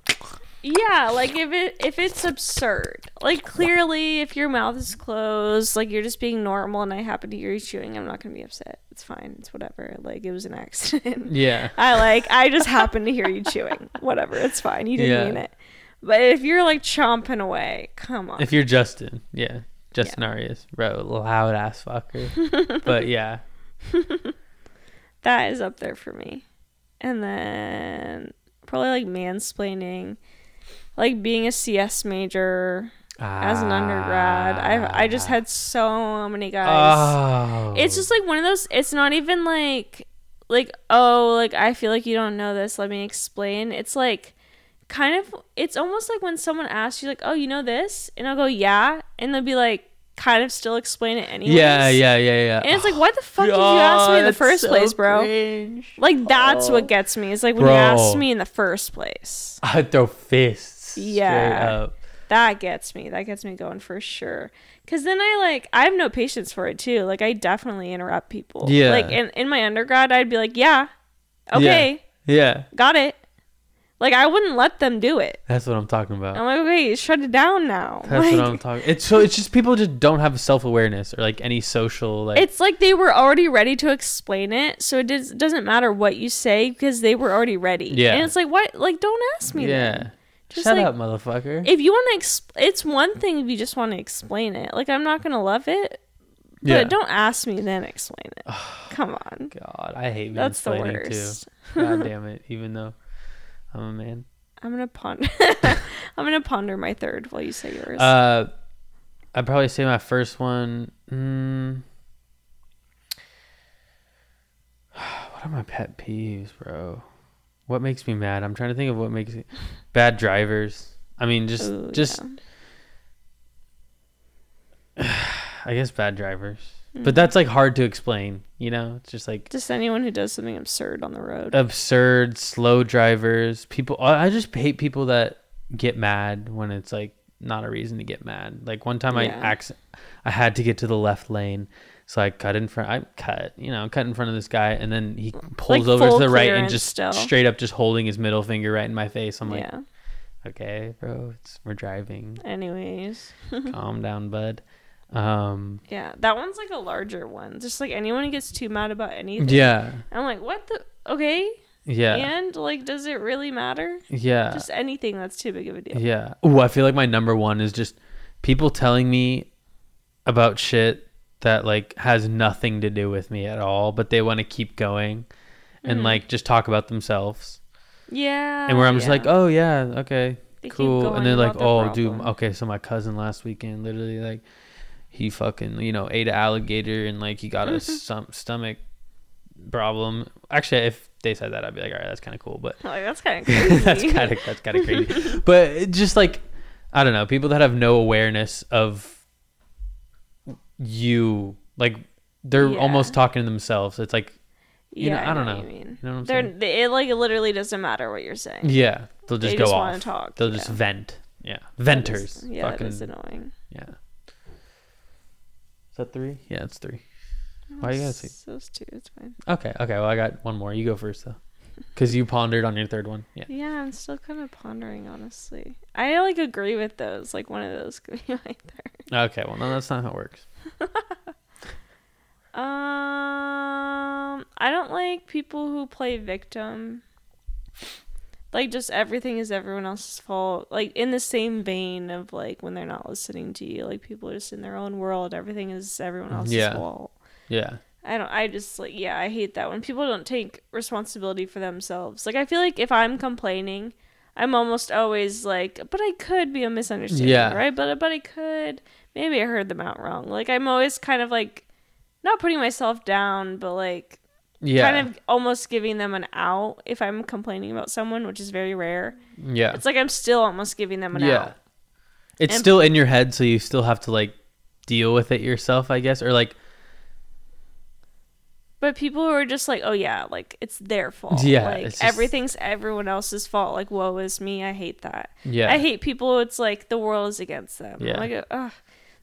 Yeah, like if it if it's absurd, like clearly if your mouth is closed, like you're just being normal, and I happen to hear you chewing, I'm not gonna be upset. It's fine. It's whatever. Like it was an accident. <laughs> yeah, I like I just <laughs> happened to hear you chewing. Whatever. It's fine. You didn't Yeah. mean it. But if you're like chomping away, come on. if you're Justin, yeah, Justin Arias, bro, loud ass fucker. but <laughs> yeah, that is up there for me. And then probably like mansplaining, like being a CS major as an undergrad. I I just had so many guys. Oh, It's just like one of those. It's not even like like oh like I feel like you don't know this. Let me explain. It's like kind of. It's almost like when someone asks you like oh you know this, and I'll go yeah, and they'll be like kind of still explain it anyways. yeah, yeah, yeah, yeah. And it's like, why the fuck did you <sighs> ask me in the first so place, bro? cringe. Like that's what oh. gets me. It's like when you Bro. asked me in the first place. I'd throw fists. straight Yeah. up. That gets me. That gets me going for sure. Cause then I like I have no patience for it too. Like I definitely interrupt people. Yeah. Like in, in my undergrad I'd be like, Yeah, okay, Yeah, got it. Like I wouldn't let them do it. that's what I'm talking about. I'm like, okay, shut it down now. That's Like, what I'm talking. It's so it's just people just don't have self awareness or like any social like. it's like they were already ready to explain it, so it does, doesn't matter what you say because they were already ready. Yeah. and it's like, what? Like, don't ask me. yeah. then. Just Shut like- up, motherfucker. if you want to exp- it's one thing if you just want to explain it like i'm not gonna love it Yeah. don't ask me then explain it. <sighs> Come on. God, I hate That's the worst. too. God damn <laughs> it. Even though I'm a man. I'm gonna ponder. <laughs> I'm gonna ponder my third while you say yours. Uh, I'd probably say my first one. Mm, <sighs> what are my pet peeves, bro? What makes me mad? I'm trying to think of what makes me bad drivers. I mean, just Ooh, just yeah. <sighs> I guess bad drivers. Mm-hmm. But that's like hard to explain. You know, it's just like just anyone who does something absurd on the road. absurd, slow drivers. People, I I just hate people that get mad when it's like not a reason to get mad. Like one time Yeah. I acc- I had to get to the left lane, so I cut in front. I cut, you know, cut in front of this guy, and then he pulls Like over to the right and just still. straight up just holding his middle finger right in my face. I'm like, yeah. okay, bro, it's, we're driving. Anyways. <laughs> Calm down, bud. Um, Yeah, that one's like a larger one. Just like anyone who gets too mad about anything. yeah, I'm like, what the? Okay. yeah, And like, does it really matter? yeah. Just anything that's too big of a deal. Yeah. Ooh, I feel like my number one is just people telling me about shit that like has nothing to do with me at all, but they want to keep going and Mm-hmm. like just talk about themselves. Yeah. and where I'm just yeah. like, oh yeah, okay, They cool. And they're like, oh dude, okay, so my cousin last weekend literally like he fucking you know ate an alligator and like he got a stom- stomach problem. Actually, if they said that, I'd be like, all right, that's kind of cool, but <laughs> Like, that's kind of crazy. that's kind of that's kind of <laughs> crazy. but just like I don't know, people that have no awareness of you, like they're Yeah. almost talking to themselves. It's like you know, yeah, I don't what know. you mean. You know what I'm They're, saying? they, it like it literally doesn't matter what you're saying. Yeah, they'll just They go just off. talk, They'll just vent. Yeah, That is- venters. yeah, Fucking, that is annoying. yeah. Is that three? Yeah, it's three. Why you gotta say? Those two, it's fine. Okay, okay. Well, I got one more. You go first though, because you pondered on your third one. Yeah. Yeah, I'm still kind of pondering, honestly. I like agree with those. Like one of those could be <laughs> my third. Okay. Well, no, that's not how it works. <laughs> Um, I don't like people who play victim. Like just everything is everyone else's fault. Like in the same vein of like when they're not listening to you, like people are just in their own world. Everything is everyone else's Yeah. fault. Yeah. I don't. I just like yeah. I hate that when people don't take responsibility for themselves. Like I feel like if I'm complaining, I'm almost always like, but I could be a misunderstanding, Yeah. right? But but I could maybe I heard them out wrong. Like I'm always kind of like not putting myself down, but like Yeah. kind of almost giving them an out if I'm complaining about someone, which is very rare. yeah. It's like I'm still almost giving them an out. yeah. out. It's And- still in your head, so you still have to like deal with it yourself, I guess, or like But people who are just like, oh yeah, like it's their fault. Yeah, like just- everything's everyone else's fault. Like woe is me. I hate that. yeah. I hate people. It's like the world is against them. Yeah. Like, ugh,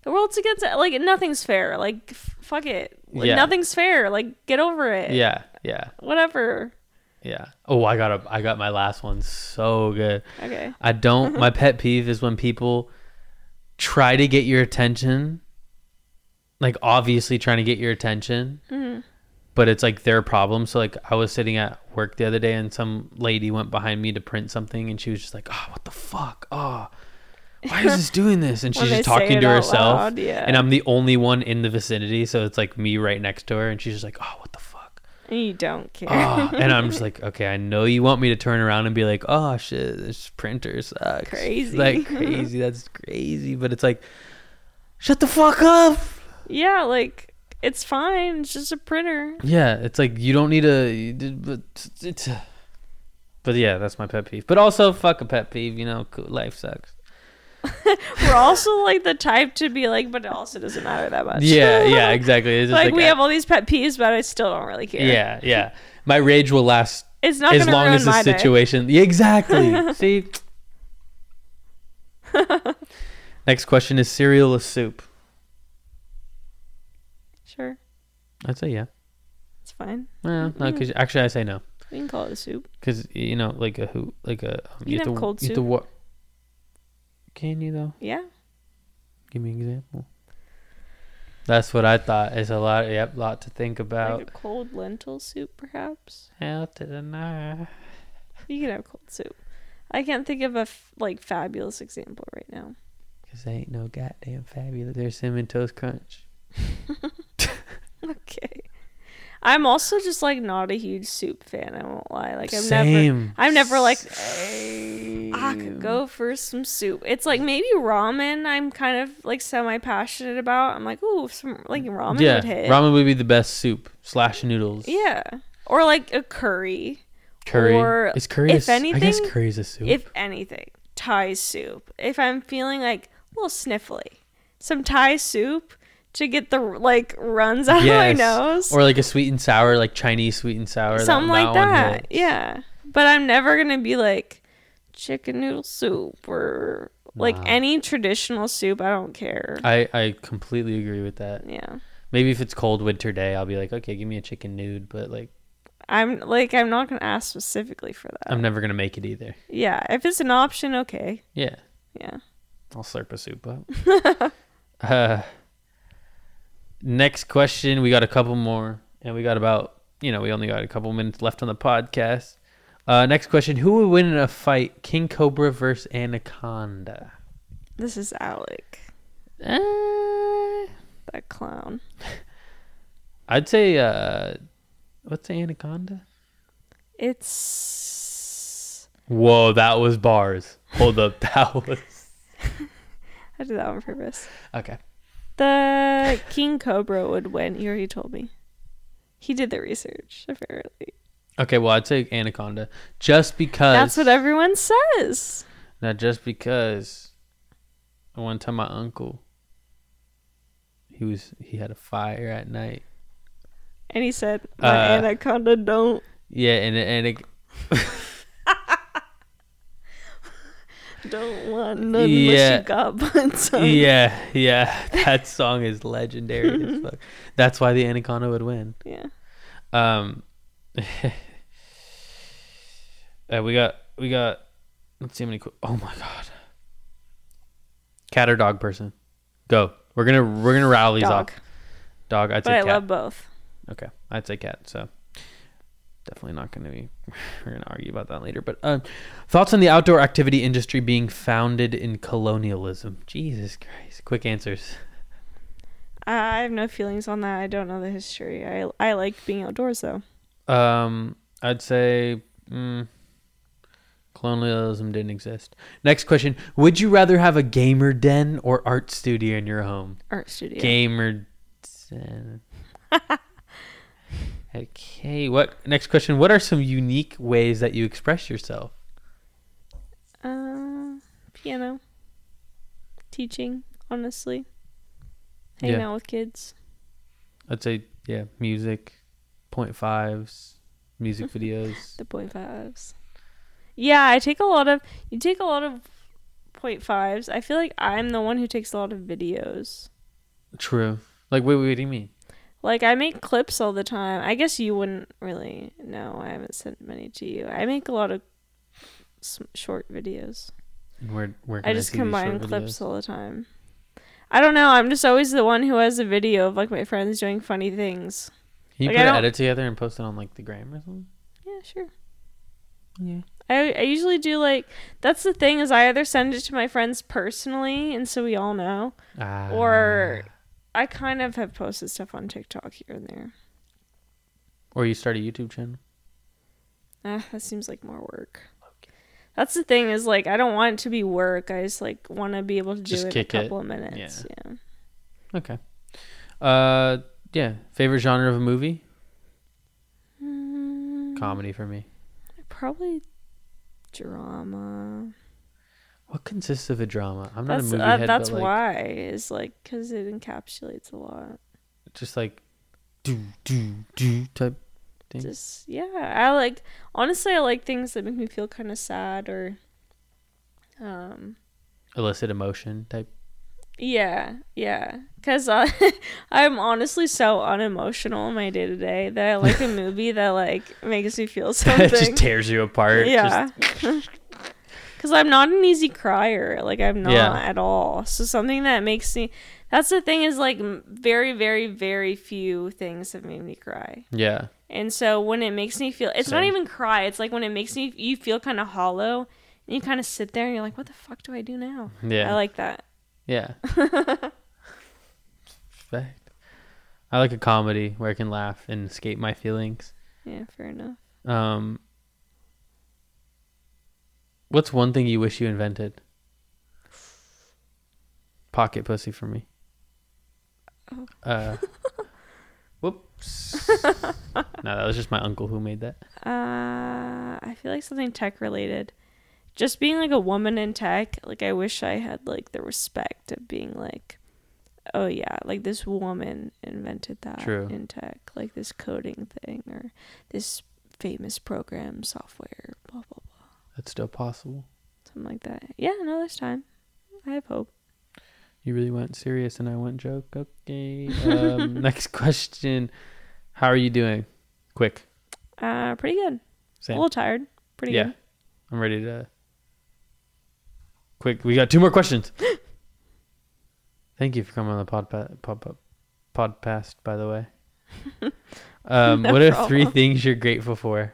the world's against it. Like nothing's fair. Like f- fuck it. Like, Yeah. Nothing's fair. Like get over it. Yeah. Yeah. Whatever. Yeah. Oh, I got a I got my last one so good. Okay. I don't <laughs> my pet peeve is when people try to get your attention like obviously trying to get your attention. Mm-hmm. But it's like their problem. So like I was sitting at work the other day and some lady went behind me to print something and she was just like, "Oh, what the fuck? Oh, why is this doing this?" And <laughs> she's just talking to herself. loud, yeah. And I'm the only one in the vicinity, so it's like me right next to her and she's just like, "Oh, what the fuck?" And you don't care. Oh, and I'm just <laughs> like, okay, I know you want me to turn around and be like, oh shit, this printer sucks. Crazy. Like <laughs> crazy. That's crazy. But it's like, shut the fuck up. yeah, like it's fine. It's just a printer. Yeah, it's like you don't need a. But it's. But yeah, that's my pet peeve. But also, fuck a pet peeve. You know, life sucks. <laughs> We're also like the type to be like, but it also doesn't matter that much. Yeah, yeah, <laughs> exactly. It's just like, we I- have all these pet peeves, but I still don't really care. Yeah, yeah. My rage will last It's not as long as the situation. Yeah, exactly. <laughs> See. Next question is cereal or soup? Sure, I'd say yeah. it's fine. Well, no, 'cause- actually I say no, We can call it a soup. because you know, like a who, like a um, You can have to, cold you have to soup. wa- Can you though? Yeah. Give me an example. That's what I thought. It's a lot. Yep, lot to think about. Like a cold lentil soup, perhaps. Hell to the no. You can have cold soup. I can't think of a f- like fabulous example right now. Cause ain't no goddamn fabulous. There's cinnamon toast crunch. <laughs> okay. I'm also just like not a huge soup fan. I won't lie. Like I've never, I'm never like ah, I could go for some soup. It's like maybe ramen. I'm kind of like semi passionate about. I'm like, ooh, some like ramen yeah, would hit. ramen would be the best soup slash noodles. Yeah, or like a curry. Curry Or is curry. if a s- I guess anything, curry is a soup. If anything, Thai soup. If I'm feeling like a little sniffly, some Thai soup to get the like runs <laughs> out of my nose. or like a sweet and sour, like Chinese sweet and sour. that- something like one that. Yeah. But I'm never gonna be like chicken noodle soup or like any traditional soup. I don't care. I I completely agree with that. yeah. Maybe if it's cold winter day, I'll be like, okay, give me a chicken nude, but like I'm like I'm not gonna ask specifically for that. I'm never gonna make it either. yeah. If it's an option, okay. Yeah, Yeah. I'll slurp a soup up. <laughs> uh, next question. We got a couple more, and we got about you know we only got a couple minutes left on the podcast. Uh, next question: Who would win in a fight, King Cobra versus Anaconda? This is Alec, Uh, that clown. <laughs> I'd say uh, what's Anaconda? It's Whoa, that was bars. Hold up, <laughs> that was <laughs> I did that on purpose. okay. The King Cobra would win. You already told me. He did the research, apparently. Okay, well, I'd say Anaconda just because. That's what everyone says. Not just because. One time, my uncle. He was he had a fire at night. And he said, My Uh, anaconda don't. Yeah, and and it, <laughs> Don't want none Yeah. you got but some. yeah, yeah, <laughs> that song is legendary as fuck. That's why the Anaconda would win. Yeah. Um, <laughs> uh, we got we got. Let's see how many. qu- Oh my god. Cat or dog person? Go. We're gonna we're gonna rattle these Dog. off. Dog. I'd But say I cat. love both. Okay, I'd say cat. So definitely not going to be. <laughs> We're going to argue about that later. But uh, thoughts on the outdoor activity industry being founded in colonialism? Jesus Christ! Quick answers. I have no feelings on that. I don't know the history. I I like being outdoors though. Um, I'd say mm, colonialism didn't exist. Next question: Would you rather have a gamer den or art studio in your home? Art studio. Gamer den. <laughs> okay. What next question? What are some unique ways that you express yourself? Uh, piano. Teaching, honestly. Hanging Yeah. out with kids. I'd say yeah, music, point fives, music <laughs> videos. The point fives. Yeah, I take a lot of. You take a lot of point fives. I feel like I'm the one who takes a lot of videos. True. Like wait, wait, what do you mean? Like I make clips all the time. I guess you wouldn't really know. I haven't sent many to you. I make a lot of short videos. And Where where I just see these combine clips videos? all the time. I don't know. I'm just always the one who has a video of like my friends doing funny things. Can you like, put I an edit together and post it on like the gram or something? Yeah, sure. Yeah. I I usually do like that's the thing is I either send it to my friends personally and so we all know, Ah. or I kind of have posted stuff on TikTok here and there. or you start a YouTube channel. Ah, that seems like more work. That's the thing is like I don't want it to be work. I just like want to be able to do Just it in a kick it. couple of minutes. Yeah. Okay. Uh, yeah. Favorite genre of a movie? Mm, Comedy for me. Probably drama. What consists of a drama? I'm not That's a movie uh, head, that's like, why is like because it encapsulates a lot. just like do do do type thing. Just yeah, I like honestly I like things that make me feel kind of sad or um Illicit emotion type. yeah yeah because uh, <laughs> I'm honestly so unemotional in my day to day that I like a <laughs> movie that like makes me feel <laughs> something. it just tears you apart. yeah. Just- Because I'm not an easy crier. Like, I'm not Yeah. at all. So, something that makes me. That's the thing is, like, very, very, very few things have made me cry. yeah. And so, when it makes me feel. It's not even cry. It's like when it makes me. You feel kind of hollow. And you kind of sit there and you're like, what the fuck do I do now? Yeah. I like that. Yeah. <laughs> Fact. I like a comedy where I can laugh and escape my feelings. Yeah, fair enough. Um, what's one thing you wish you invented? Pocket pussy for me. Oh. Uh, <laughs> whoops. no, that was just my uncle who made that. Uh, I feel like something tech related. Just being like a woman in tech, like I wish I had like the respect of being like, oh yeah, like this woman invented that True. in tech, like this coding thing or this famous program software, blah blah blah, That's still possible. something like that. Yeah, no, there's time. I have hope. You really went serious and I went joke. Okay. Um, <laughs> next question. How are you doing? Quick. Uh, pretty good. Same. A little tired. Pretty yeah. good. I'm ready to. Quick. We got two more questions. <gasps> Thank you for coming on the pod pod pod podcast. By the way. <laughs> Um, <laughs> No what are three things you're grateful for?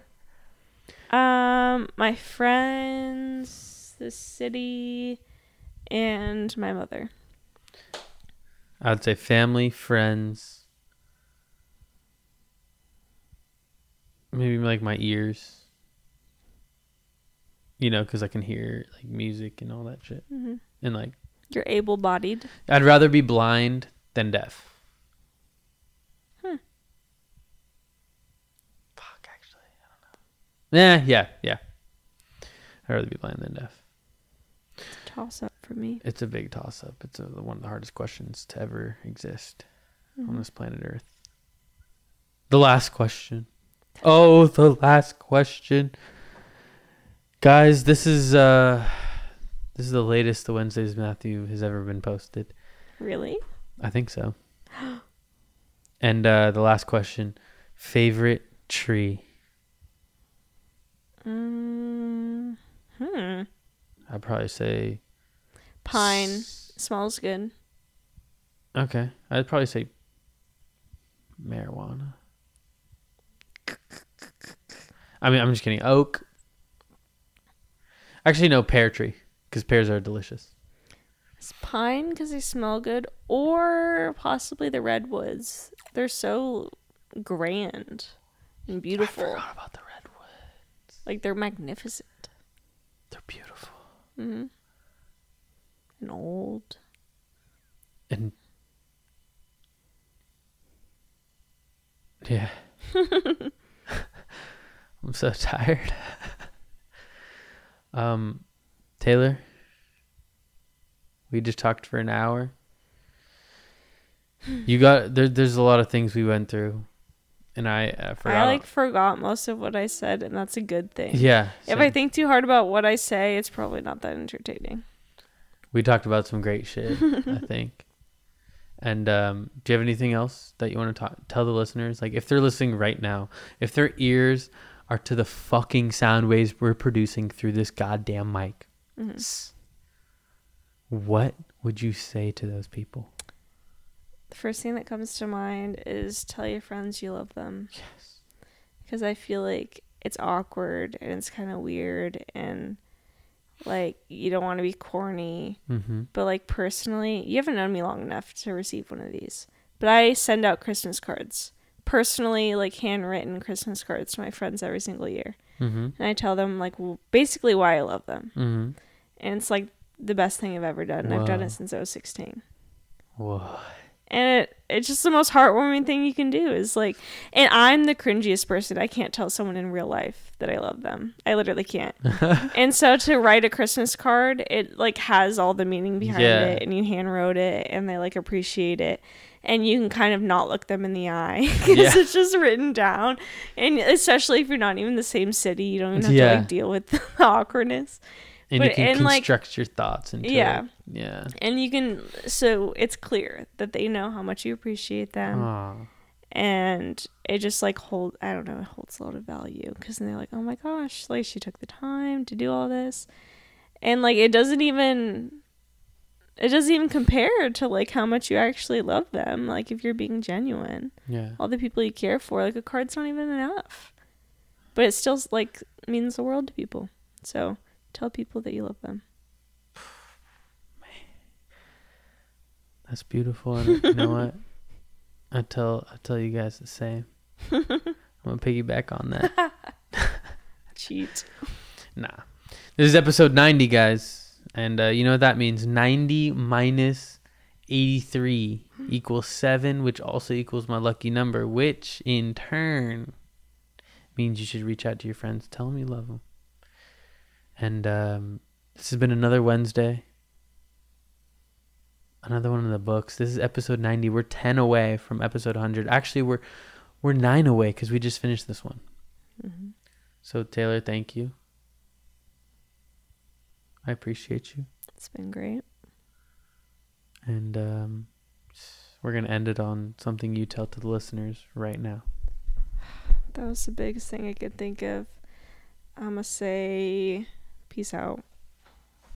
Um, my friends, the city, and my mother. I'd say family, friends, maybe like my ears. You know, because I can hear like music and all that shit, hmm and like You're able-bodied. I'd rather be blind than deaf. Hmm. Fuck, actually, I don't know. Yeah, yeah, yeah. I'd rather be blind than deaf. It's a Toss up for me. It's a big toss up. It's a, one of the hardest questions to ever exist on Mhm. this planet Earth. The last question. Oh, the last question. Guys, this is uh this is the latest the Wednesdays Matthew has ever been posted. Really? I think so. <gasps> and uh the last question, favorite tree. Mm, hmm. I'd probably say Pine s- smells good. Okay. I'd probably say marijuana. I mean, I'm just kidding. Oak. Actually, no, pear tree, because pears are delicious. It's pine because they smell good, or possibly the redwoods. They're so grand and beautiful. I forgot about the. Like they're magnificent. They're beautiful. hmm And old. And yeah, <laughs> I'm so tired. um, Taylor, we just talked for an hour. You got there. There's a lot of things we went through, and I uh, forgot. I like forgot most of what I said, and that's a good thing. yeah. If I think too hard about what I say, it's probably not that entertaining. we talked about some great shit, <laughs> I think. And um, do you have anything else that you want to talk, tell the listeners? Like, if they're listening right now, if their ears are to the fucking sound waves we're producing through this goddamn mic, Mhm. what would you say to those people? The first thing that comes to mind is tell your friends you love them. Yes. Because I feel like it's awkward and it's kind of weird and like you don't want to be corny. Mm-hmm. But like personally, you haven't known me long enough to receive one of these. But I send out Christmas cards. Personally, like handwritten Christmas cards to my friends every single year. Mm-hmm. And I tell them like basically why I love them. Mm-hmm. And it's like the best thing I've ever done. I've done it since I was 16. Whoa. And it, it's just the most heartwarming thing you can do is like and i'm the cringiest person. I can't tell someone in real life that i love them. I literally can't. <laughs> And so to write a christmas card it like has all the meaning behind Yeah. it and you hand wrote it and they like appreciate it. And you can kind of not look them in the eye <laughs> because Yeah. it's just written down. And especially if you're not even the same city you don't even have to like deal with <laughs> the awkwardness And you can and, like- construct your thoughts into Yeah. it. Yeah. and you can so it's clear that they know how much you appreciate them Aw. and it just like hold i don't know it holds a lot of value because they're like oh my gosh like she took the time to do all this and like it doesn't even it doesn't even compare to like how much you actually love them like if you're being genuine Yeah. all the people you care for like a card's not even enough but it still like means the world to people so tell people that you love them <sighs> That's beautiful. And you know what? <laughs> I tell I tell you guys the same. <laughs> I'm gonna piggyback on that. <laughs> Cheat. Nah. This is episode 90, guys. And uh, you know what that means? 90 minus 83 equals 7, which also equals my lucky number, which in turn means you should reach out to your friends. Tell them you love them. And um, this has been another Wednesday. Another one in the books. This is episode 90. We're 10 away from episode 100. Actually, we're we're 9 away because we just finished this one. Mhm. So, Taylor, thank you. I appreciate you. It's been great. And um, we're going to end it on something you tell to the listeners right now. <sighs> That was the biggest thing I could think of. I'm going to say peace out.